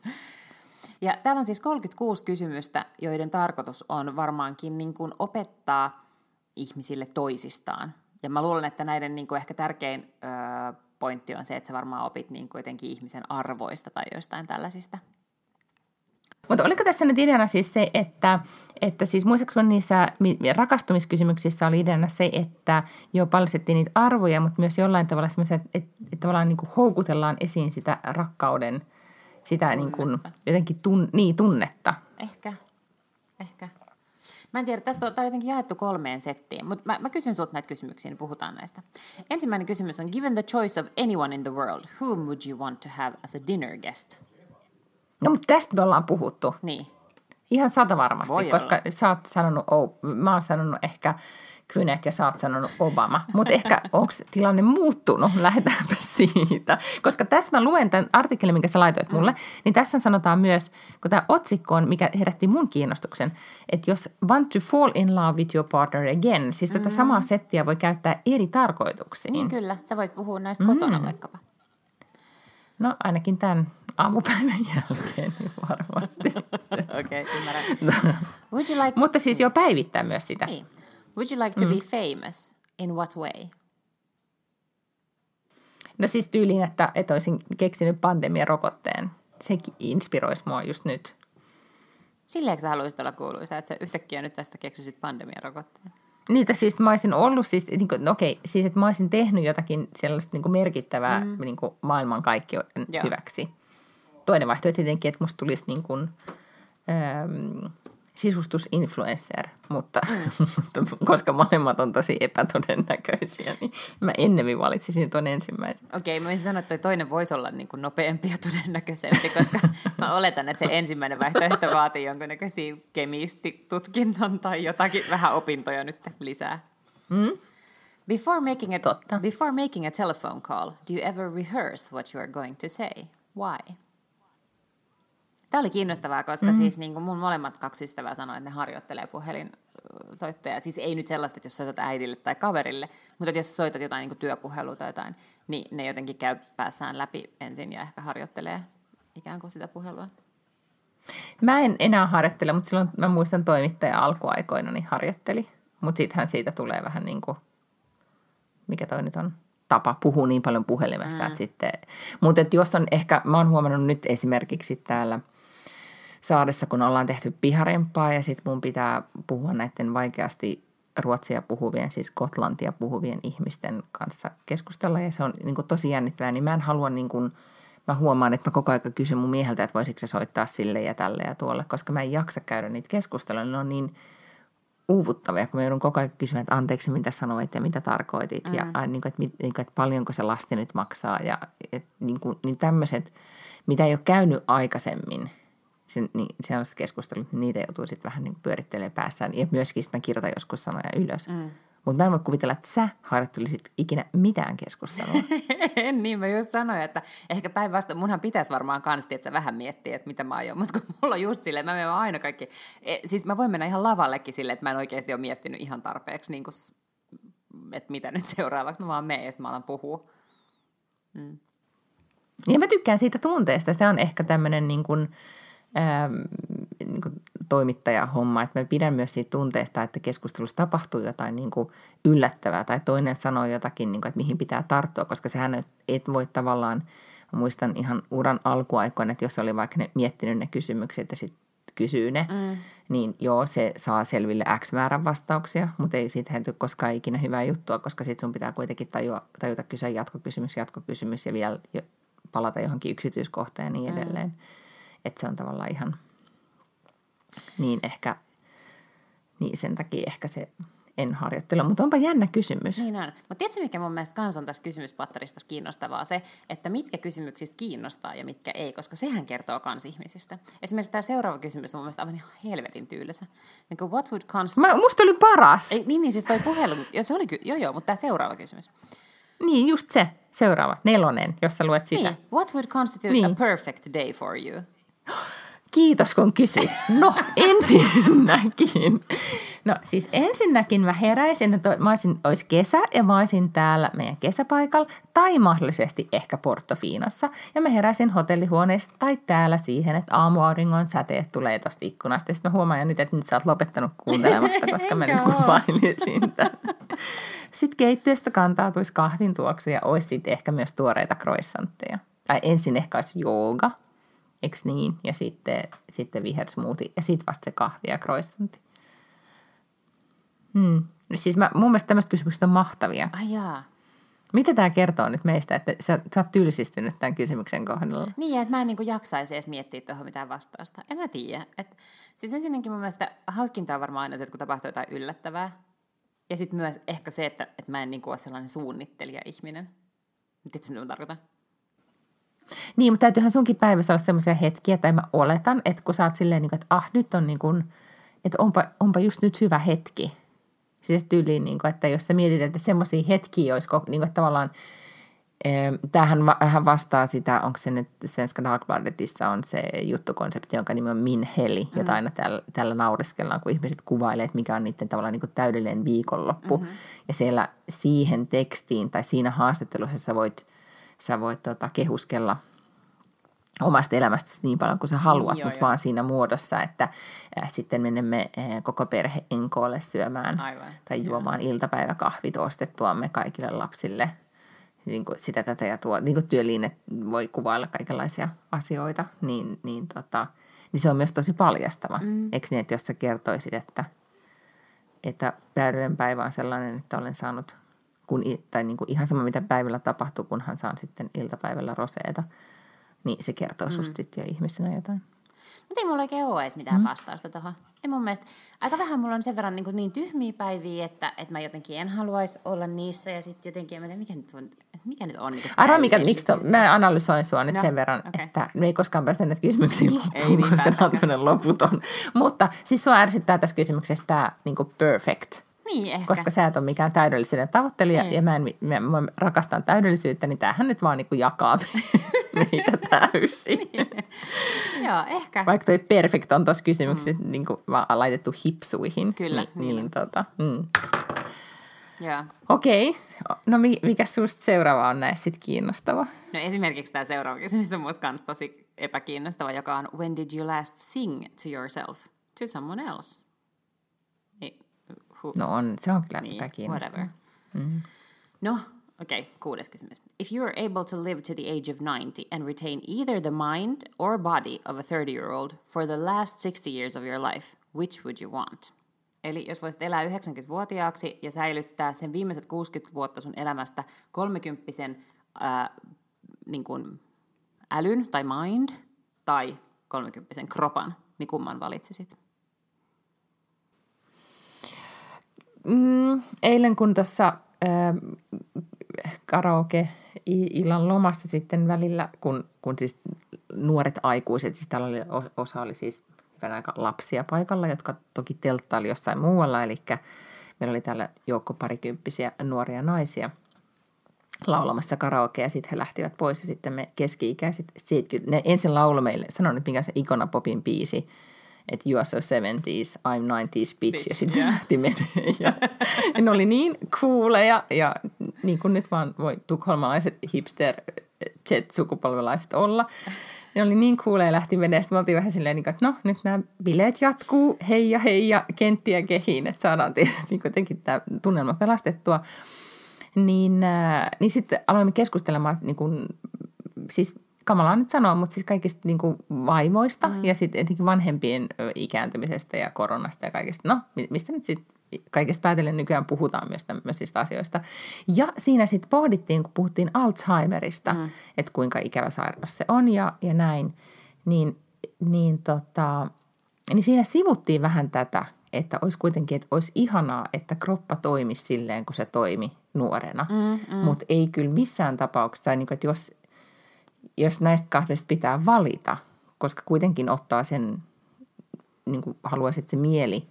Ja täällä on siis 36 kysymystä, joiden tarkoitus on varmaankin niin kuin opettaa ihmisille toisistaan ja mä luulen, että näiden niin kuin ehkä tärkein ö, pointti on se, että sä varmaan opit niin kuin jotenkin ihmisen arvoista tai joistain tällaisista.
Mutta oliko tässä nyt ideana siis se, että, että siis muistaakseni niissä rakastumiskysymyksissä oli ideana se, että jo paljastettiin niitä arvoja, mutta myös jollain tavalla semmoisia, että, että, että tavallaan niin kuin houkutellaan esiin sitä rakkauden, sitä niin kuin jotenkin tun, niin, tunnetta.
Ehkä, ehkä. Mä en tiedä, tästä on, on jotenkin jaettu kolmeen settiin, mutta mä, mä kysyn sulta näitä kysymyksiä, niin puhutaan näistä. Ensimmäinen kysymys on, given the choice of anyone in the world, whom would you want to have as a dinner guest?
No, mutta tästä me ollaan puhuttu.
Niin.
Ihan sata varmasti, Voi koska olla. sä oot sanonut, oh, mä oon sanonut ehkä Kynät ja sä oot sanonut Obama. Mutta ehkä onko tilanne muuttunut? Lähdetäänpä siitä. Koska tässä mä luen tämän artikkelin, minkä sä laitoit mulle, niin tässä sanotaan myös, kun tämä otsikko on, mikä herätti mun kiinnostuksen, että jos want to fall in love with your partner again, siis tätä mm. samaa settiä voi käyttää eri tarkoituksiin.
Niin kyllä, sä voit puhua näistä mm. kotona vaikkapa.
No ainakin tämän aamupäivän jälkeen niin varmasti.
Okei, okay, ymmärrän. Would you like...
Mutta siis jo päivittää myös sitä.
Niin. Would you like to mm. be famous? In what way?
No siis tyyliin, että, että olisin keksinyt pandemiarokotteen. Se inspiroisi mua just nyt.
Silleen sä haluaisit olla kuuluisa, että sä yhtäkkiä nyt tästä keksisit pandemiarokotteen?
Niitä siis mä olisin ollut, siis, niin kuin, no okei, siis että mä olisin tehnyt jotakin sellaista niin kuin merkittävää mm. niin kuin maailmankaikkeuden hyväksi. Toinen vaihtoehto tietenkin, että musta tulisi niin kuin, ähm, sisustusinfluencer, mutta, mm. mutta koska molemmat on tosi epätodennäköisiä, niin mä ennemmin valitsisin tuon ensimmäisen.
Okei, okay, mä sanoa, että toi toinen voisi olla niin kuin nopeampi ja todennäköisempi, koska mä oletan, että se ensimmäinen vaihtoehto vaatii jonkinnäköisiä kemistitutkinnon tai jotakin vähän opintoja nyt lisää.
Mm?
Before making, a, Totta. before making a telephone call, do you ever rehearse what you are going to say? Why? Tämä oli kiinnostavaa, koska mm. siis niin kuin mun molemmat kaksi ystävää sanoivat, että ne harjoittelee puhelinsoittoja. Siis ei nyt sellaista, että jos soitat äidille tai kaverille, mutta että jos soitat jotain niin työpuhelua tai jotain, niin ne jotenkin käy päässään läpi ensin ja ehkä harjoittelee ikään kuin sitä puhelua.
Mä en enää harjoittele, mutta silloin mä muistan toimittaja alkuaikoina niin harjoitteli. Mutta sittenhän siitä tulee vähän niin kuin, mikä toi nyt on, tapa puhua niin paljon puhelimessa. Mm. sitten, mutta jos on ehkä, mä oon huomannut nyt esimerkiksi täällä saadessa, kun ollaan tehty piharempaa ja sitten mun pitää puhua näiden vaikeasti ruotsia puhuvien, siis kotlantia puhuvien ihmisten kanssa keskustella. Ja se on niin kuin tosi jännittävää, niin mä en halua niin kuin, mä huomaan, että mä koko ajan kysyn mun mieheltä, että voisiko se soittaa sille ja tälle ja tuolle, koska mä en jaksa käydä niitä keskusteluja, ne on niin – uuvuttavia, kun mä joudun koko ajan kysymään, että anteeksi, mitä sanoit ja mitä tarkoitit. Mm. ja niin kuin, että, niin kuin, että paljonko se lasti nyt maksaa. Ja että, niin, kuin, niin tämmöiset, mitä ei ole käynyt aikaisemmin, sen, niin, sellaiset keskustelut, niin niitä joutuu sitten vähän niin pyörittelemään päässään ja myöskin sitten mä kirjoitan joskus sanoja ylös. Mm. Mutta mä en voi kuvitella, että sä harjoittelisit ikinä mitään keskustelua.
en niin, mä just sanoin, että ehkä päinvastoin munhan pitäisi varmaan kans, että sä vähän miettiä, että mitä mä aion. Mutta kun mulla on just silleen, mä menen aina kaikki, e, siis mä voin mennä ihan lavallekin silleen, että mä en oikeasti ole miettinyt ihan tarpeeksi, niin kuin, että mitä nyt seuraavaksi, mä vaan menen ja sitten mä alan puhua.
Mm. Ja mä tykkään siitä tunteesta, se on ehkä tämmöinen niin kuin, ähm, niin kuin toimittajahomma, että mä pidän myös siitä tunteesta, että keskustelussa tapahtuu jotain niin kuin yllättävää tai toinen sanoo jotakin, niin kuin, että mihin pitää tarttua, koska sehän et voi tavallaan, muistan ihan uran alkuaikoina, että jos oli vaikka ne miettinyt ne kysymykset ja sitten kysyy ne, mm. niin joo, se saa selville X määrän vastauksia, mutta ei siitä tule koskaan ikinä hyvää juttua, koska sitten sun pitää kuitenkin tajua, tajuta kysyä jatkokysymys, jatkokysymys ja vielä palata johonkin yksityiskohtaan ja niin mm. edelleen. Mm. Että se on tavallaan ihan – niin ehkä, niin sen takia ehkä se en harjoittele, mutta onpa jännä kysymys.
Niin on. Mutta tiedätkö, mikä mun mielestä kans on tässä kysymyspatterissa kiinnostavaa? Se, että mitkä kysymyksistä kiinnostaa ja mitkä ei, koska sehän kertoo kans ihmisistä. Esimerkiksi tämä seuraava kysymys on mun mielestä aivan ihan helvetin tyylisä. Niin kuin, what would cons...
Mä, musta oli paras.
Ei, niin, niin, siis toi puhelu, se oli, joo joo, mutta tämä seuraava kysymys.
Niin, just se. Seuraava, nelonen, jos sä luet sitä.
Niin, what would constitute niin. a perfect day for you?
Kiitos kun kysyit. No ensinnäkin. No siis ensinnäkin mä heräisin, että mä olisin, olisi kesä ja mä olisin täällä meidän kesäpaikalla tai mahdollisesti ehkä Portofiinassa. Ja mä heräisin hotellihuoneessa tai täällä siihen, että aamuauringon säteet tulee tuosta ikkunasta. Sitten mä huomaan jo nyt, että nyt sä oot lopettanut kuuntelemasta, koska mä nyt kuvailisin tämän. Sitten keittiöstä kantautuisi kahvin tuoksu ja olisi ehkä myös tuoreita croissantteja. Tai ensin ehkä olisi jooga – Eikö niin? Ja sitten, sitten vihersmoothie ja sitten vasta se kahvi ja croissantti. Hmm. Siis mä, mun mielestä tämmöiset kysymykset on mahtavia.
Ai jaa.
Mitä tämä kertoo nyt meistä, että sä, sä oot tylsistynyt tämän kysymyksen kohdalla?
Niin, että mä en niin jaksaisi edes miettiä tuohon mitään vastausta. En mä tiedä. Et, siis ensinnäkin mun mielestä hauskinta on varmaan aina se, että kun tapahtuu jotain yllättävää. Ja sitten myös ehkä se, että, että mä en niin ole sellainen suunnittelija-ihminen. Tiedätkö, mitä mä tarkoitan?
Niin, mutta täytyyhän sunkin päivässä olla semmoisia hetkiä, tai mä oletan, että kun sä oot silleen, niin että ah, nyt on niin kuin, että onpa, onpa just nyt hyvä hetki. Siis tyyliin, niin kuin, että jos sä mietit, että semmoisia hetkiä olisi niin kuin, tavallaan, Tämähän vähän vastaa sitä, onko se nyt Svenska Dagbladetissa on se juttukonsepti, jonka nimi on Min Heli, mm. jota aina tällä, tällä naureskellaan, kun ihmiset kuvailee, että mikä on niiden tavallaan niin täydellinen viikonloppu. Mm-hmm. Ja siellä siihen tekstiin tai siinä haastattelussa sä voit – sä voit tota, kehuskella omasta elämästäsi niin paljon kuin sä haluat, niin, mutta vaan siinä muodossa, että äh, sitten menemme äh, koko perhe enkoolle syömään Aivan. tai juomaan joo. iltapäiväkahvit ostettuamme kaikille lapsille. Niin kuin sitä tätä ja tuo, niin kuin työliin, että voi kuvailla kaikenlaisia asioita, niin, niin, tota, niin se on myös tosi paljastava. Mm. Eikö niin, että jos sä kertoisit, että, että täydellinen päivä on sellainen, että olen saanut kun, tai niin kuin ihan sama mitä päivällä tapahtuu, kunhan saan sitten iltapäivällä roseeta, niin se kertoo mm. susta sitten jo ihmisenä jotain.
Mutta ei mulla oikein ole edes mitään mm. vastausta tuohon. Ei mun mielestä, aika vähän mulla on sen verran niin, niin tyhmiä päiviä, että, että mä jotenkin en haluaisi olla niissä ja sitten jotenkin, mä mikä nyt on, mikä nyt on niin
Arva, mikä, miksi to, mä analysoin sua nyt no, sen verran, okay. että me ei koskaan päästä näitä kysymyksiin loppuun, ei koska nämä on loputon. Mutta siis sua ärsyttää tässä kysymyksessä tämä niin perfect
Niin, ehkä.
Koska sä et ole mikään täydellisyyden tavoittelija
Ei.
ja mä, en, mä, mä rakastan täydellisyyttä, niin tämähän nyt vaan niinku jakaa meitä täysin.
Joo, ehkä.
Vaikka toi perfect on tuossa kysymyksessä mm. niin vaan laitettu hipsuihin.
Kyllä,
niin, niin tota, mm.
Joo.
Okei, no mi- mikä susta seuraava on näissä sit kiinnostava?
No esimerkiksi tämä seuraava kysymys on musta kans tosi epäkiinnostava, joka on When did you last sing to yourself? To someone else? Who,
No on, se on kyllä
niin,
epäkiinnostava.
whatever. No, okei, okay, kuudes kysymys. If you are able to live to the age of 90 and retain either the mind or body of a 30-year-old for the last 60 years of your life, which would you want? Eli jos voisit elää 90-vuotiaaksi ja säilyttää sen viimeiset 60 vuotta sun elämästä 30 ää, niin kuin älyn tai mind tai 30 kropan, niin kumman valitsisit?
Mm, eilen kun tuossa äh, karaoke illan lomassa sitten välillä, kun, kun siis nuoret aikuiset, siis täällä oli, osa oli siis aika lapsia paikalla, jotka toki telttaili jossain muualla, eli meillä oli täällä joukko parikymppisiä nuoria naisia laulamassa karaokea, ja sitten he lähtivät pois, ja sitten me keski-ikäiset 70, ne ensin lauloi meille, sanon nyt mikä se Ikona Popin biisi, että you are so 70s, I'm 90s bitch,
Bitch,
ja sitten
yeah.
lähti menee. Ja, ja ne oli niin cooleja, ja niin kuin nyt vaan voi tukholmalaiset hipster jet-sukupolvelaiset olla. Ne oli niin cooleja ja lähti menee. Sitten me oltiin vähän silleen, niin että no nyt nämä bileet jatkuu, hei ja hei ja kenttiä kehiin, että saadaan niin jotenkin tämä tunnelma pelastettua. Niin, äh, niin sitten aloimme keskustelemaan niin kuin, siis kamalaa nyt sanoa, mutta siis kaikista niin kuin vaimoista mm. ja sitten etenkin vanhempien ikääntymisestä ja koronasta ja kaikista. No, mi- mistä nyt sitten kaikesta päätellen nykyään puhutaan myös tämmöisistä asioista. Ja siinä sitten pohdittiin, kun puhuttiin Alzheimerista, mm. että kuinka ikävä sairaus se on ja, ja näin, niin, niin, tota, niin siinä sivuttiin vähän tätä, että olisi kuitenkin, että olisi ihanaa, että kroppa toimisi silleen, kun se toimi nuorena. Mm, mm. Mutta ei kyllä missään tapauksessa, niin kuin, että jos, jos näistä kahdesta pitää valita, koska kuitenkin ottaa sen, niin kuin haluaisi, että se mieli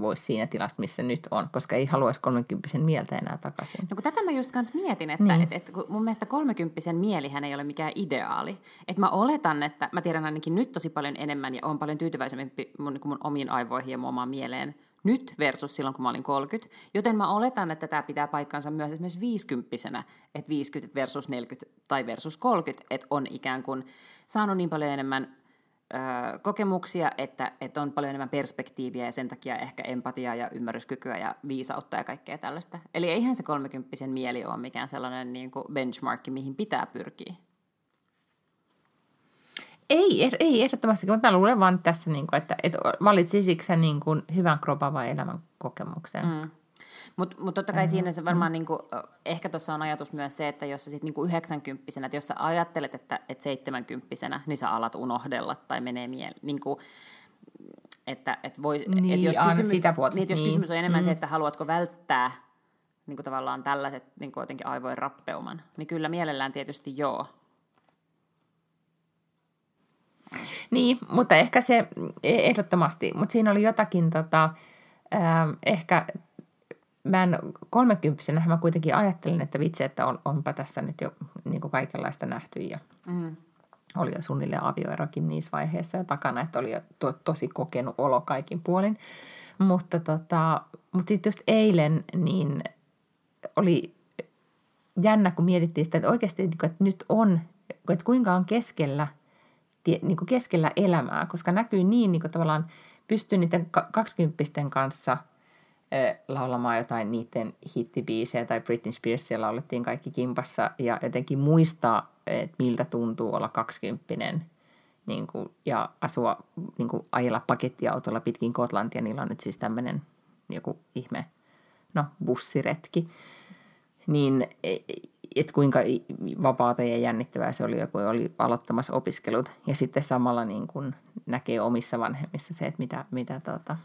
voisi siinä tilassa, missä nyt on, koska ei haluaisi 30 mieltä enää takaisin.
No kun tätä mä just kans mietin, että
Niin.
niin. et, et, kun mun mielestä kolmekymppisen mielihän ei ole mikään ideaali. Että mä oletan, että mä tiedän ainakin nyt tosi paljon enemmän ja on paljon tyytyväisempi mun, niin mun omiin aivoihin ja mun omaan mieleen nyt versus silloin, kun mä olin 30. Joten mä oletan, että tämä pitää paikkansa myös esimerkiksi 50 että 50 versus 40 tai versus 30, että on ikään kuin saanut niin paljon enemmän ö, kokemuksia, että, että on paljon enemmän perspektiiviä ja sen takia ehkä empatiaa ja ymmärryskykyä ja viisautta ja kaikkea tällaista. Eli eihän se 30 mieli ole mikään sellainen niin kuin benchmarkki, mihin pitää pyrkiä.
Ei, ei ehdottomasti, mutta mä luulen vaan tässä, niin kuin, että, että valitsisitko sä niin kuin hyvän kropan vai elämän kokemuksen. Mm.
Mutta mut totta kai siinä se varmaan, niinku, ö, ehkä tuossa on ajatus myös se, että jos sä sitten niinku 90 että jos sä ajattelet, että et 70 niin sä alat unohdella tai menee mieli, niinku, että et voi,
Niin,
et jos, kysymys,
sitä
niin, et jos
niin.
kysymys on enemmän mm. se, että haluatko välttää niinku tavallaan tällaiset niinku jotenkin aivojen rappeuman, niin kyllä mielellään tietysti joo.
Niin, mutta ehkä se ehdottomasti, mutta siinä oli jotakin tota, äh, ehkä mä en kolmekymppisenä mä kuitenkin ajattelin, että vitsi, että on, onpa tässä nyt jo niin kuin kaikenlaista nähty ja
Mm.
oli jo suunnilleen avioerokin niissä vaiheissa ja takana, että oli jo to, tosi kokenut olo kaikin puolin. Mutta, tota, mutta sitten just eilen niin oli jännä, kun mietittiin sitä, että oikeasti että nyt on, että kuinka on keskellä, niin kuin keskellä elämää, koska näkyy niin, niin kuin tavallaan pystyy niiden ka- kaksikymppisten kanssa laulamaan jotain niiden hittibiisejä tai Britney Spearsia laulettiin kaikki kimpassa ja jotenkin muistaa, että miltä tuntuu olla kaksikymppinen niin kuin, ja asua, niin kuin, ajella pakettiautolla pitkin Kotlantia. Niillä on nyt siis tämmöinen joku ihme, no bussiretki. Niin, että kuinka vapaata ja jännittävää se oli, kun oli aloittamassa opiskelut. Ja sitten samalla niin kuin näkee omissa vanhemmissa se, että mitä, mitä, tota,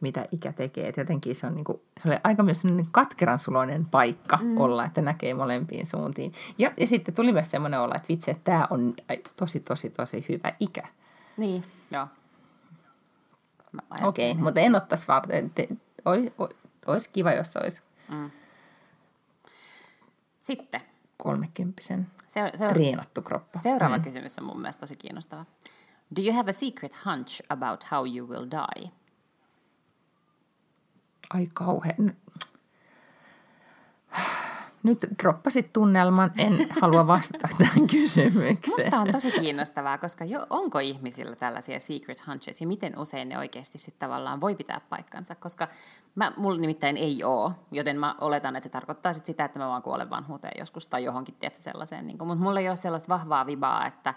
mitä ikä tekee. Et jotenkin se on niin kuin, se oli aika myös sellainen katkeran suloinen paikka mm. olla, että näkee molempiin suuntiin. Ja, ja sitten tuli myös semmoinen olla, että vitsi, että tämä on tosi, tosi, tosi hyvä ikä.
Niin, joo.
Okei,
ajattelen
mutta en ottaisi varten. Te, oi, oi, olisi kiva, jos olisi
Sitten
kolmekymppisen
seura- seura-
treenattu kroppa.
seuraava kysymys on mun mielestä tosi kiinnostava. Do you have a secret hunch about how you will die?
Ai kauhean. Nyt droppasit tunnelman, en halua vastata tähän kysymykseen.
Musta on tosi kiinnostavaa, koska jo, onko ihmisillä tällaisia secret hunches ja miten usein ne oikeasti sitten tavallaan voi pitää paikkansa, koska mä, mulla nimittäin ei ole, joten mä oletan, että se tarkoittaa sit sitä, että mä vaan kuolen vanhuuteen joskus tai johonkin, tiedätkö, sellaiseen, niin mutta mulla ei ole sellaista vahvaa vibaa, että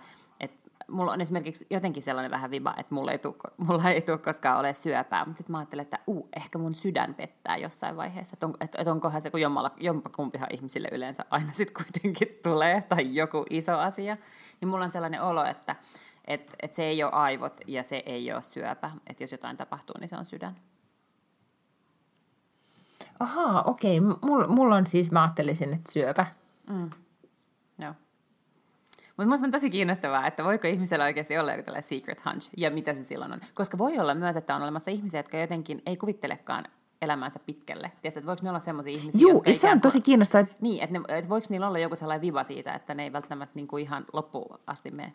mulla on esimerkiksi jotenkin sellainen vähän viba, että mulla ei tule, mulla ei tule koskaan ole syöpää, mutta sitten mä ajattelen, että uu, ehkä mun sydän pettää jossain vaiheessa, että, on, että, että onkohan se, kun jommalla, jompakumpihan ihmisille yleensä aina sitten kuitenkin tulee, tai joku iso asia, niin mulla on sellainen olo, että että että se ei ole aivot ja se ei ole syöpä, että jos jotain tapahtuu, niin se on sydän.
Ahaa, okei. Mulla, mulla on siis, mä ajattelisin, että syöpä.
Joo. Mutta minusta on tosi kiinnostavaa, että voiko ihmisellä oikeasti olla joku tällainen secret hunch, ja mitä se silloin on. Koska voi olla myös, että on olemassa ihmisiä, jotka jotenkin ei kuvittelekaan elämänsä pitkälle. Tiedätkö, että voiko ne olla sellaisia ihmisiä,
Juu,
jotka
se on tosi kiinnostavaa, että
Niin, että, ne, että voiko niillä olla joku sellainen viva siitä, että ne ei välttämättä niin kuin ihan loppuun asti mene.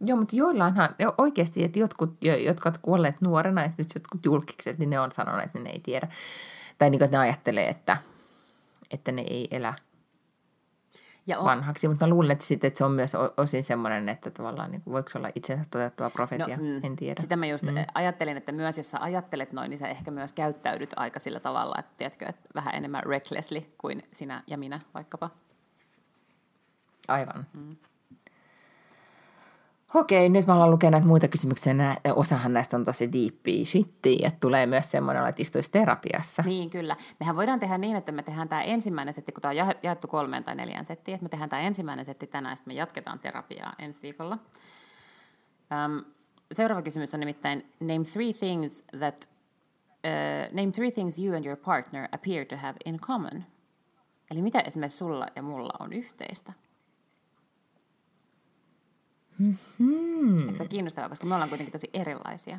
Joo, mutta joillainhan jo oikeasti, että jotkut, jo- jotka ovat kuolleet nuorena, esimerkiksi jotkut julkikset, niin ne on sanonut, että ne ei tiedä. Tai niin kuin, että ne ajattelee, että, että ne ei elä
Ja on,
vanhaksi. Mutta mä luulen, että, sitten, että se on myös osin semmoinen, että tavallaan niin kuin, voiko se olla itsensä toteuttava profetia, no, mm, en tiedä.
Sitä mä just mm. ajattelin, että myös jos sä ajattelet noin, niin sä ehkä myös käyttäydyt aika sillä tavalla, että, tiedätkö, että vähän enemmän recklessly kuin sinä ja minä vaikkapa.
Aivan. Mm. Okei, nyt mä alan lukea näitä muita kysymyksiä. Nää, osahan näistä on tosi deepia shittiä, että tulee myös semmoinen, että istuisi terapiassa.
Niin, kyllä. Mehän voidaan tehdä niin, että me tehdään tämä ensimmäinen setti, kun tämä on ja- jaettu kolmeen tai neljään settiin, että me tehdään tämä ensimmäinen setti tänään, sitten me jatketaan terapiaa ensi viikolla. Um, seuraava kysymys on nimittäin, name three things that, uh, name three things you and your partner appear to have in common. Eli mitä esimerkiksi sulla ja mulla on yhteistä? Mm-hmm. Eikö se ole kiinnostavaa, koska me ollaan kuitenkin tosi erilaisia.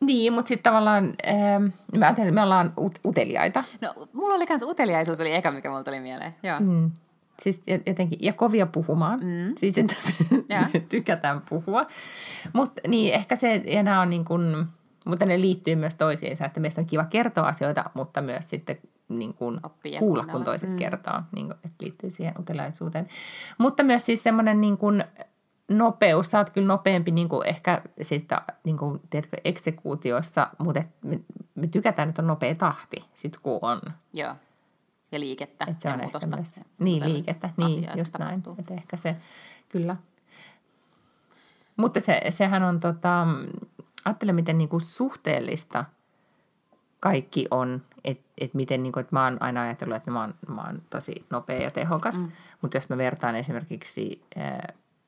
Niin, mutta sitten tavallaan, ähm, mä ajattelin, että me ollaan ut- uteliaita.
No, mulla oli myös uteliaisuus, oli eka, mikä mulla tuli mieleen. Joo. Mm.
Siis jotenkin, ja kovia puhumaan. Mm. Siis, että
Ja.
tykätään puhua. Mutta niin, ehkä se, ja nämä on niin kuin, mutta ne liittyy myös toisiinsa, että meistä on kiva kertoa asioita, mutta myös sitten niin kuin
Oppia
kuulla, kun toiset mm. kertoo, niin kuin, että liittyy siihen uteliaisuuteen. Mutta myös siis semmoinen niin kuin nopeus, sä oot kyllä nopeampi niin kuin ehkä sitten, niin kuin, tiedätkö, eksekuutioissa, mutta et me, me tykätään, että on nopea tahti, sit kun on
Joo. Ja liikettä
että se
ja
on
muutosta.
myös, niin liikettä, niin
asiaa,
just näin. Että ehkä se, kyllä. Mutta se, sehän on, tota, ajattele miten niinku suhteellista kaikki on, että et miten, niinku, että mä oon aina ajatellut, että mä oon, mä oon tosi nopea ja tehokas, mm. mutta jos mä vertaan esimerkiksi äh,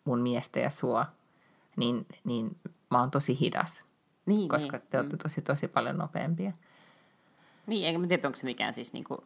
mun miestä ja sua, niin, niin mä oon tosi hidas,
Niin,
koska
niin.
te olette tosi, tosi paljon nopeampia.
Niin, enkä mä tiedä, onko se mikään siis niinku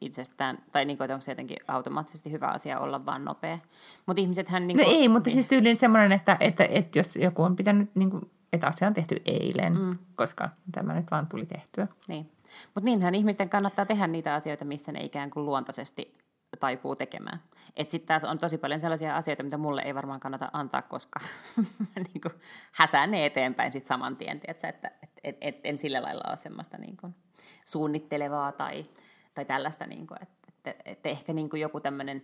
itsestään, tai niinku, että onko se jotenkin automaattisesti hyvä asia olla vaan nopea. Mutta ihmisethän... Niinku,
No ei, mutta siis tyyliin semmoinen, että, että, että jos joku on pitänyt, niin kuin, että asia on tehty eilen, mm. koska tämä nyt vaan tuli tehtyä.
Niin. Mutta niinhän ihmisten kannattaa tehdä niitä asioita, missä ne ikään kuin luontaisesti taipuu tekemään. Että sitten taas on tosi paljon sellaisia asioita, mitä mulle ei varmaan kannata antaa, koska mä niinku häsään ne eteenpäin sit saman tien, tiedätkö, että et, et, et, en sillä lailla ole semmoista niinku suunnittelevaa tai, tai tällaista, niinku, että et, et ehkä niinku joku tämmöinen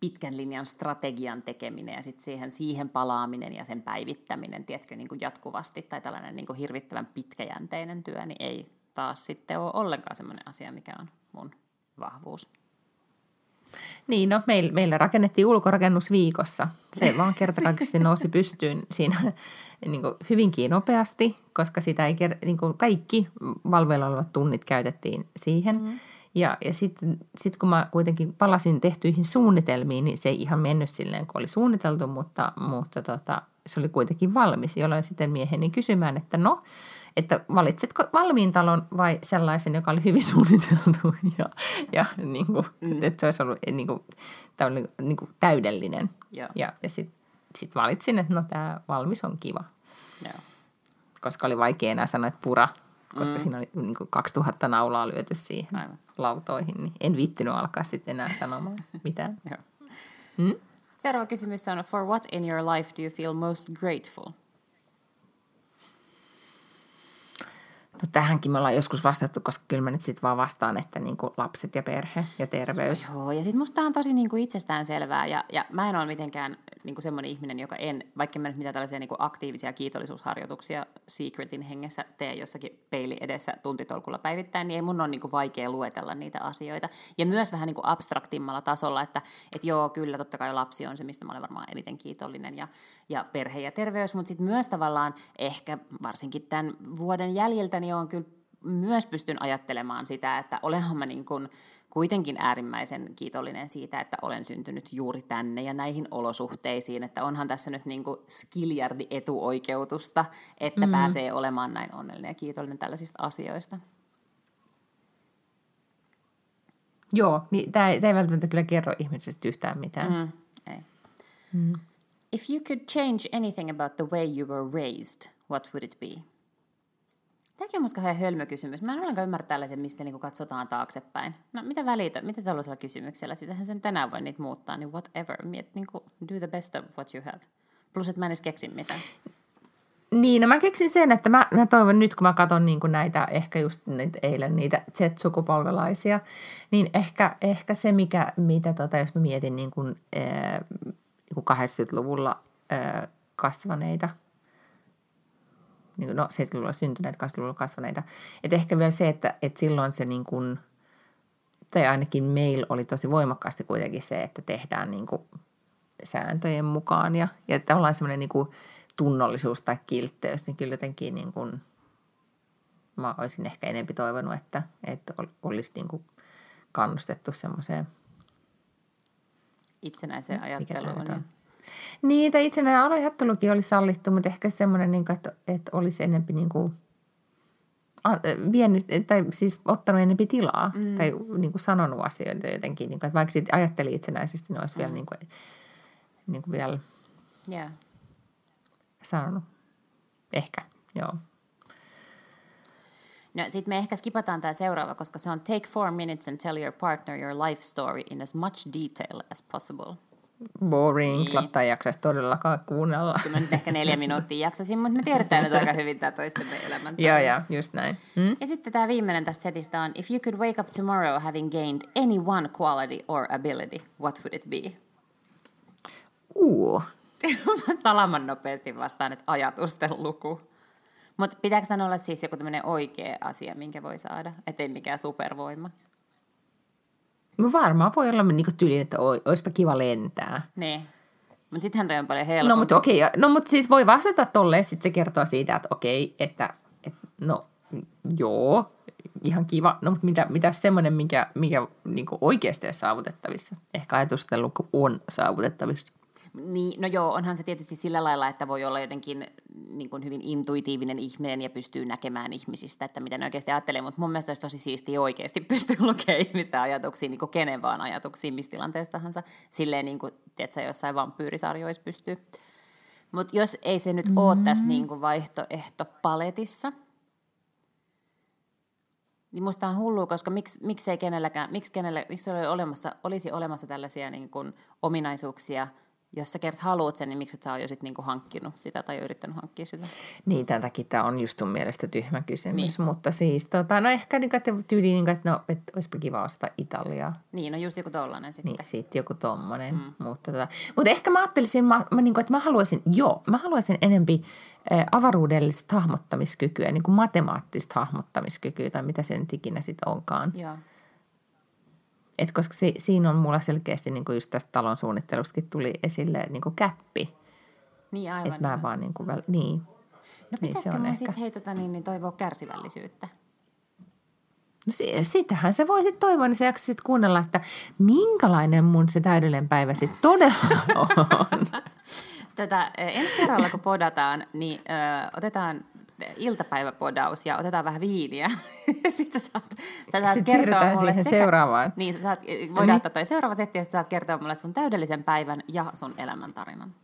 pitkän linjan strategian tekeminen ja sitten siihen, siihen palaaminen ja sen päivittäminen, tiedätkö, niin kuin jatkuvasti tai tällainen niin kuin hirvittävän pitkäjänteinen työ, niin ei taas sitten ole ollenkaan semmoinen asia, mikä on mun vahvuus.
Niin, no meillä, meillä rakennettiin ulkorakennus viikossa. Se vaan kertakaikkisesti nousi pystyyn siinä niin kuin hyvinkin nopeasti, koska sitä ei, niin kuin kaikki valveilla olevat tunnit käytettiin siihen. Mm. Ja, ja sitten sit kun mä kuitenkin palasin tehtyihin suunnitelmiin, niin se ei ihan mennyt silleen, kun oli suunniteltu, mutta, mutta tota, se oli kuitenkin valmis, jolloin sitten mieheni kysymään, että no, että valitsetko valmiin talon vai sellaisen, joka oli hyvin suunniteltu ja, ja niin kuin, mm. että se olisi ollut niin kuin, tämmöinen, niin kuin täydellinen.
Joo.
Ja, ja sitten sit valitsin, että no tämä valmis on kiva.
Joo.
koska oli vaikea enää sanoa, että pura, koska mm. siinä oli niin kuin 2000 naulaa lyöty siihen
Aivan.
lautoihin, niin en viittinyt alkaa sitten enää sanomaan mitään.
Joo.
Mm?
Seuraava kysymys on, for what in your life do you feel most grateful?
No tähänkin me ollaan joskus vastattu, koska kyllä mä nyt sitten vaan vastaan, että niin kuin lapset ja perhe ja terveys.
Joo, ja sitten musta on tosi niin kuin itsestään selvää, ja, ja mä en ole mitenkään niin kuin semmoinen ihminen, joka en, vaikka mä nyt mitään tällaisia niin kuin aktiivisia kiitollisuusharjoituksia Secretin hengessä tee jossakin peili edessä tuntitolkulla päivittäin, niin ei mun ole niin kuin vaikea luetella niitä asioita. Ja myös vähän niin kuin abstraktimmalla tasolla, että, että joo, kyllä totta kai lapsi on se, mistä mä olen varmaan eniten kiitollinen, ja, ja perhe ja terveys, mutta sitten myös tavallaan ehkä varsinkin tämän vuoden jäljiltä, niin on kyllä myös pystyn ajattelemaan sitä, että olenhan mä niin kuin kuitenkin äärimmäisen kiitollinen siitä, että olen syntynyt juuri tänne ja näihin olosuhteisiin, että onhan tässä nyt niin kuin skiljardi etuoikeutusta, että mm. pääsee olemaan näin onnellinen ja kiitollinen tällaisista asioista.
Joo, niin tämä ei välttämättä kyllä kerro ihmisestä yhtään mitään.
Mm, ei. Mm. If you could change anything about the way you were raised, what would it be? Tämäkin on musta kauhean hölmö kysymys. Mä en ollenkaan ymmärrä tällaisen, mistä niinku katsotaan taaksepäin. No mitä välitä, mitä tällaisella kysymyksellä? Sitähän sen tänään voi niitä muuttaa, niin whatever. Miet, niinku, do the best of what you have. Plus, että mä en edes keksi mitään.
Niin, no mä keksin sen, että mä, mä toivon nyt, kun mä katson niin näitä, ehkä just niitä eilen niitä Z-sukupolvelaisia, niin ehkä, ehkä se, mikä, mitä tota, jos mä mietin niin kuin, äh, 80-luvulla äh, kasvaneita – niin no 70-luvulla syntyneitä, 80-luvulla kasvaneita. Että ehkä vielä se, että, että silloin se niin kuin, tai ainakin meillä oli tosi voimakkaasti kuitenkin se, että tehdään niin kuin sääntöjen mukaan ja, ja tavallaan semmoinen niin kuin tunnollisuus tai kiltteys, niin kyllä jotenkin niin kuin, mä olisin ehkä enempi toivonut, että, että olisi niin kuin kannustettu semmoiseen
itsenäiseen ajatteluun.
Niin, tai itsenäinen aluejattelukin oli sallittu, mutta ehkä semmoinen, niin kuin, että, että olisi enempi niin kuin, vienyt, tai siis ottanut enempi tilaa mm. tai niin kuin sanonut asioita jotenkin. Niin kuin, että vaikka siitä ajatteli itsenäisesti, niin olisi mm. vielä, niin kuin, niin kuin vielä
yeah.
sanonut. Ehkä, joo.
No sitten me ehkä skipataan tämä seuraava, koska se on take four minutes and tell your partner your life story in as much detail as possible –
boring, niin. Lotta ei jaksaisi todellakaan kuunnella.
Kyllä mä nyt ehkä neljä minuuttia jaksasin, mutta me tiedetään nyt aika hyvin tämä toistemme elämän.
Joo, joo, just näin. Hmm?
Ja sitten tämä viimeinen tästä setistä on, if you could wake up tomorrow having gained any one quality or ability, what would it be?
Uh.
mä salaman nopeasti vastaan, että ajatusten luku. Mutta pitääkö tämän olla siis joku tämmöinen oikea asia, minkä voi saada, ettei mikään supervoima?
No varmaan voi olla niin tyyli, että olisipa kiva lentää.
Niin. Mutta sittenhän toi on paljon helpompi.
No mutta okei, okay, no mutta siis voi vastata tolleen, sitten se kertoo siitä, että okei, että, että no joo, ihan kiva. No mutta mitä, mitä semmoinen, mikä, mikä niin oikeasti on saavutettavissa? Ehkä ajatustelu on saavutettavissa.
Niin, no joo, onhan se tietysti sillä lailla, että voi olla jotenkin niin kuin hyvin intuitiivinen ihminen ja pystyy näkemään ihmisistä, että mitä ne oikeasti ajattelee, mutta mun mielestä olisi tosi siistiä oikeasti pystyä lukemaan ihmisten ajatuksia, niin kuin kenen vaan ajatuksiin, missä tilanteessa tahansa, silleen niin kuin, tiedätkö, jossain vampyyrisarjoissa pystyy. Mutta jos ei se nyt mm-hmm. ole tässä niin kuin vaihtoehtopaletissa, niin musta on hullua, koska miksi, miksi ei kenelläkään, miksi, kenelle, miksi oli olemassa, olisi olemassa tällaisia niin kuin ominaisuuksia – jos sä kerta haluat sen, niin miksi et sä oot jo sit niinku hankkinut sitä tai yrittänyt hankkia sitä?
Niin, tämän takia tämä on just sun mielestä tyhmä kysymys. Niin. Mutta siis, tota, no ehkä niin, että tyyli, niin, että no, että olisipa kiva osata Italiaa.
Niin, no just joku tollainen sitten.
Niin, sitten joku tommonen. Mm. Mutta, tota, mutta ehkä mä ajattelisin, mä, mä, niin kuin, että mä haluaisin, joo, mä haluaisin enempi äh, avaruudellista hahmottamiskykyä, niin kuin matemaattista hahmottamiskykyä tai mitä se nyt ikinä sitten onkaan.
Joo.
Et koska se, siinä on mulla selkeästi niin kuin just tästä talon suunnittelustakin tuli esille niin kuin käppi.
Niin aivan.
Että mä vaan niin kuin, väl, niin.
No niin pitäisikö mun sitten hei, tota, niin, niin toivoa kärsivällisyyttä?
No sitähän se voi sitten toivoa, niin sä sit kuunnella, että minkälainen mun se täydellinen päivä sitten todella on.
Tätä, ensi kerralla kun podataan, niin ö, otetaan iltapäiväpodaus ja otetaan vähän viiniä. Sitten sä saat, sä saat
Sitten kertoa mulle
sekä,
seuraavaan.
Niin, sä saat, voidaan mm. ottaa toi seuraava setti ja sä saat kertoa mulle sun täydellisen päivän ja sun elämäntarinan.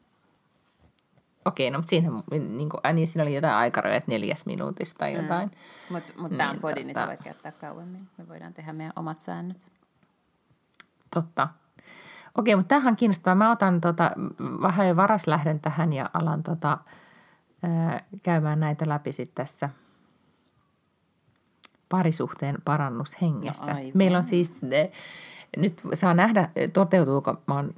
okei, no mutta siinä, niin kuin, niin siinä oli jotain aikarajoja, että neljäs minuutista tai jotain. Mm.
Mutta mut tämä on podi, niin sä voit käyttää kauemmin. Me voidaan tehdä meidän omat säännöt.
Totta. Okei, mutta tämähän on kiinnostavaa. Mä otan tota, vähän jo varas lähden tähän ja alan tota, käymään näitä läpi sitten tässä parisuhteen parannushengessä. No, Meillä on siis, nyt saa nähdä, toteutuuko, mä oon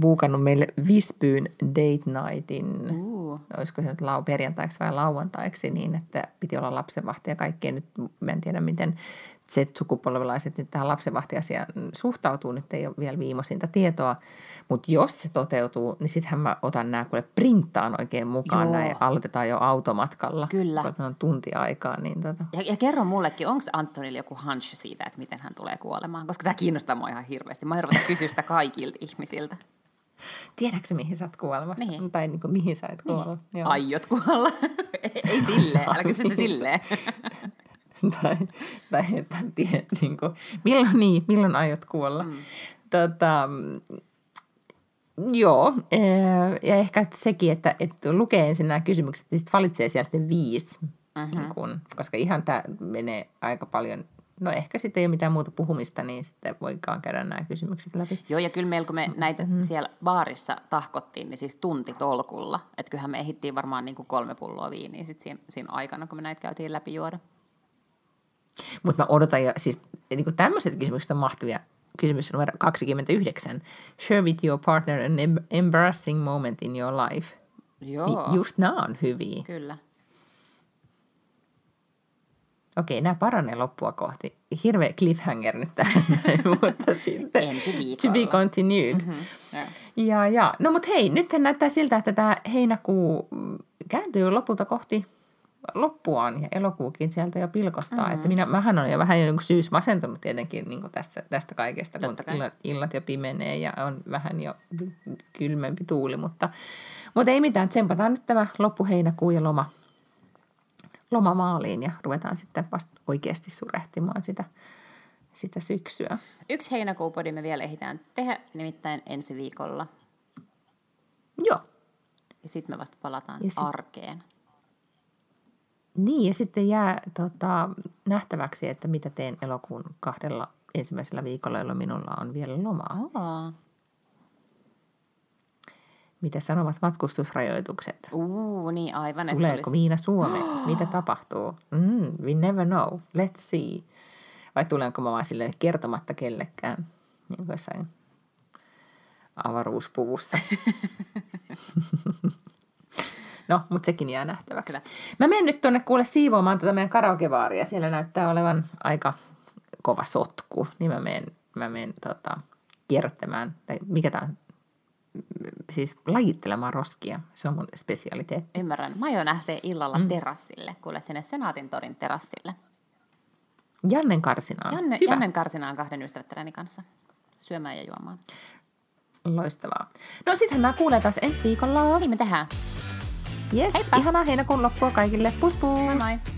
buukannut meille Visbyyn date nightin, uh. olisiko se nyt lau, perjantaiksi vai lauantaiksi, niin että piti olla lapsenvahti ja kaikkea. Nyt mä en tiedä, miten Z-sukupolvelaiset nyt tähän lapsenvahtiasiaan suhtautuu, nyt ei ole vielä viimeisintä tietoa, mutta jos se toteutuu, niin sittenhän mä otan nämä, kun printtaan oikein mukaan Joo. näin, aloitetaan jo automatkalla.
Kyllä.
Kun on tunti aikaa. Niin tota.
ja, ja kerro mullekin, onko Antonilla joku hunch siitä, että miten hän tulee kuolemaan, koska tämä kiinnostaa mua ihan hirveästi. Mä oon kysyä sitä kaikilta ihmisiltä.
Tiedätkö mihin sä oot kuolemassa? Mihin? Tai niin kuin, mihin sä et kuolla?
Niin. Aiot kuolla. ei silleen, älä kysy sitä silleen.
tai, tai että tie, niin kuin, milloin, niin, milloin aiot kuolla. Mm. Tota, joo, eh, ja ehkä sekin, että, että lukee ensin nämä kysymykset ja sitten valitsee sieltä viisi, mm-hmm. niin kun, koska ihan tämä menee aika paljon no ehkä sitten ei ole mitään muuta puhumista, niin sitten voikaan käydä nämä kysymykset läpi.
Joo, ja kyllä meillä kun me näitä mm-hmm. siellä baarissa tahkottiin, niin siis tunti tolkulla. Että kyllähän me ehittiin varmaan niin kuin kolme pulloa viiniä sit siinä, siinä aikana, kun me näitä käytiin läpi juoda.
Mutta mä odotan, ja siis niin tämmöiset kysymykset on mahtavia. Kysymys numero 29. Share with your partner an embarrassing moment in your life.
Joo.
Just nämä on hyviä.
Kyllä.
Okei, nämä paranee loppua kohti. Hirveä cliffhanger nyt tähän, mutta sitten
Ensi
to be continued. Mm-hmm. Yeah. Ja, ja. No mutta hei, nyt näyttää siltä, että tämä heinäkuu kääntyy lopulta kohti loppuaan ja elokuukin sieltä jo pilkottaa. Mm-hmm. Että minä, mähän on jo vähän niin syys masentunut tietenkin niin kuin tästä, tästä kaikesta, kun illat, illat jo pimenee ja on vähän jo kylmempi tuuli. Mutta, mutta ei mitään, tsempataan nyt tämä loppuheinäkuu ja loma, loma maaliin ja ruvetaan sitten vasta oikeasti surehtimaan sitä, sitä syksyä.
Yksi heinäkuupodi me vielä ehditään tehdä, nimittäin ensi viikolla.
Joo.
Ja sitten me vasta palataan sit... arkeen.
Niin, ja sitten jää tota, nähtäväksi, että mitä teen elokuun kahdella ensimmäisellä viikolla, jolloin minulla on vielä lomaa.
Oh.
Mitä sanovat matkustusrajoitukset?
Uu, niin aivan.
Tuleeko Miina Suomeen? Mitä tapahtuu? Mm, we never know. Let's see. Vai tulenko mä vaan silleen kertomatta kellekään, niin kuin jossain avaruuspuvussa. No, mutta sekin jää nähtäväksi. Kyllä. Mä menen nyt tuonne kuule siivoamaan tuota meidän karaokevaaria. Siellä näyttää olevan aika kova sotku. Niin mä menen, mä menen tota, kierrättämään, tai mikä tämä on, siis lajittelemaan roskia. Se on mun spesialiteetti.
Ymmärrän. Mä aion lähteä illalla mm. terassille, kuule sinne Senaatin torin terassille.
Jannen karsinaan.
Janne, Hyvä. Jannen karsinaan kahden ystävättäräni kanssa. Syömään ja juomaan.
Loistavaa. No sittenhän mä kuulen taas ensi viikolla.
Niin me tehdään.
Yes, Heippa. ihanaa heinäkuun loppua kaikille. Pus pus!
Moi moi!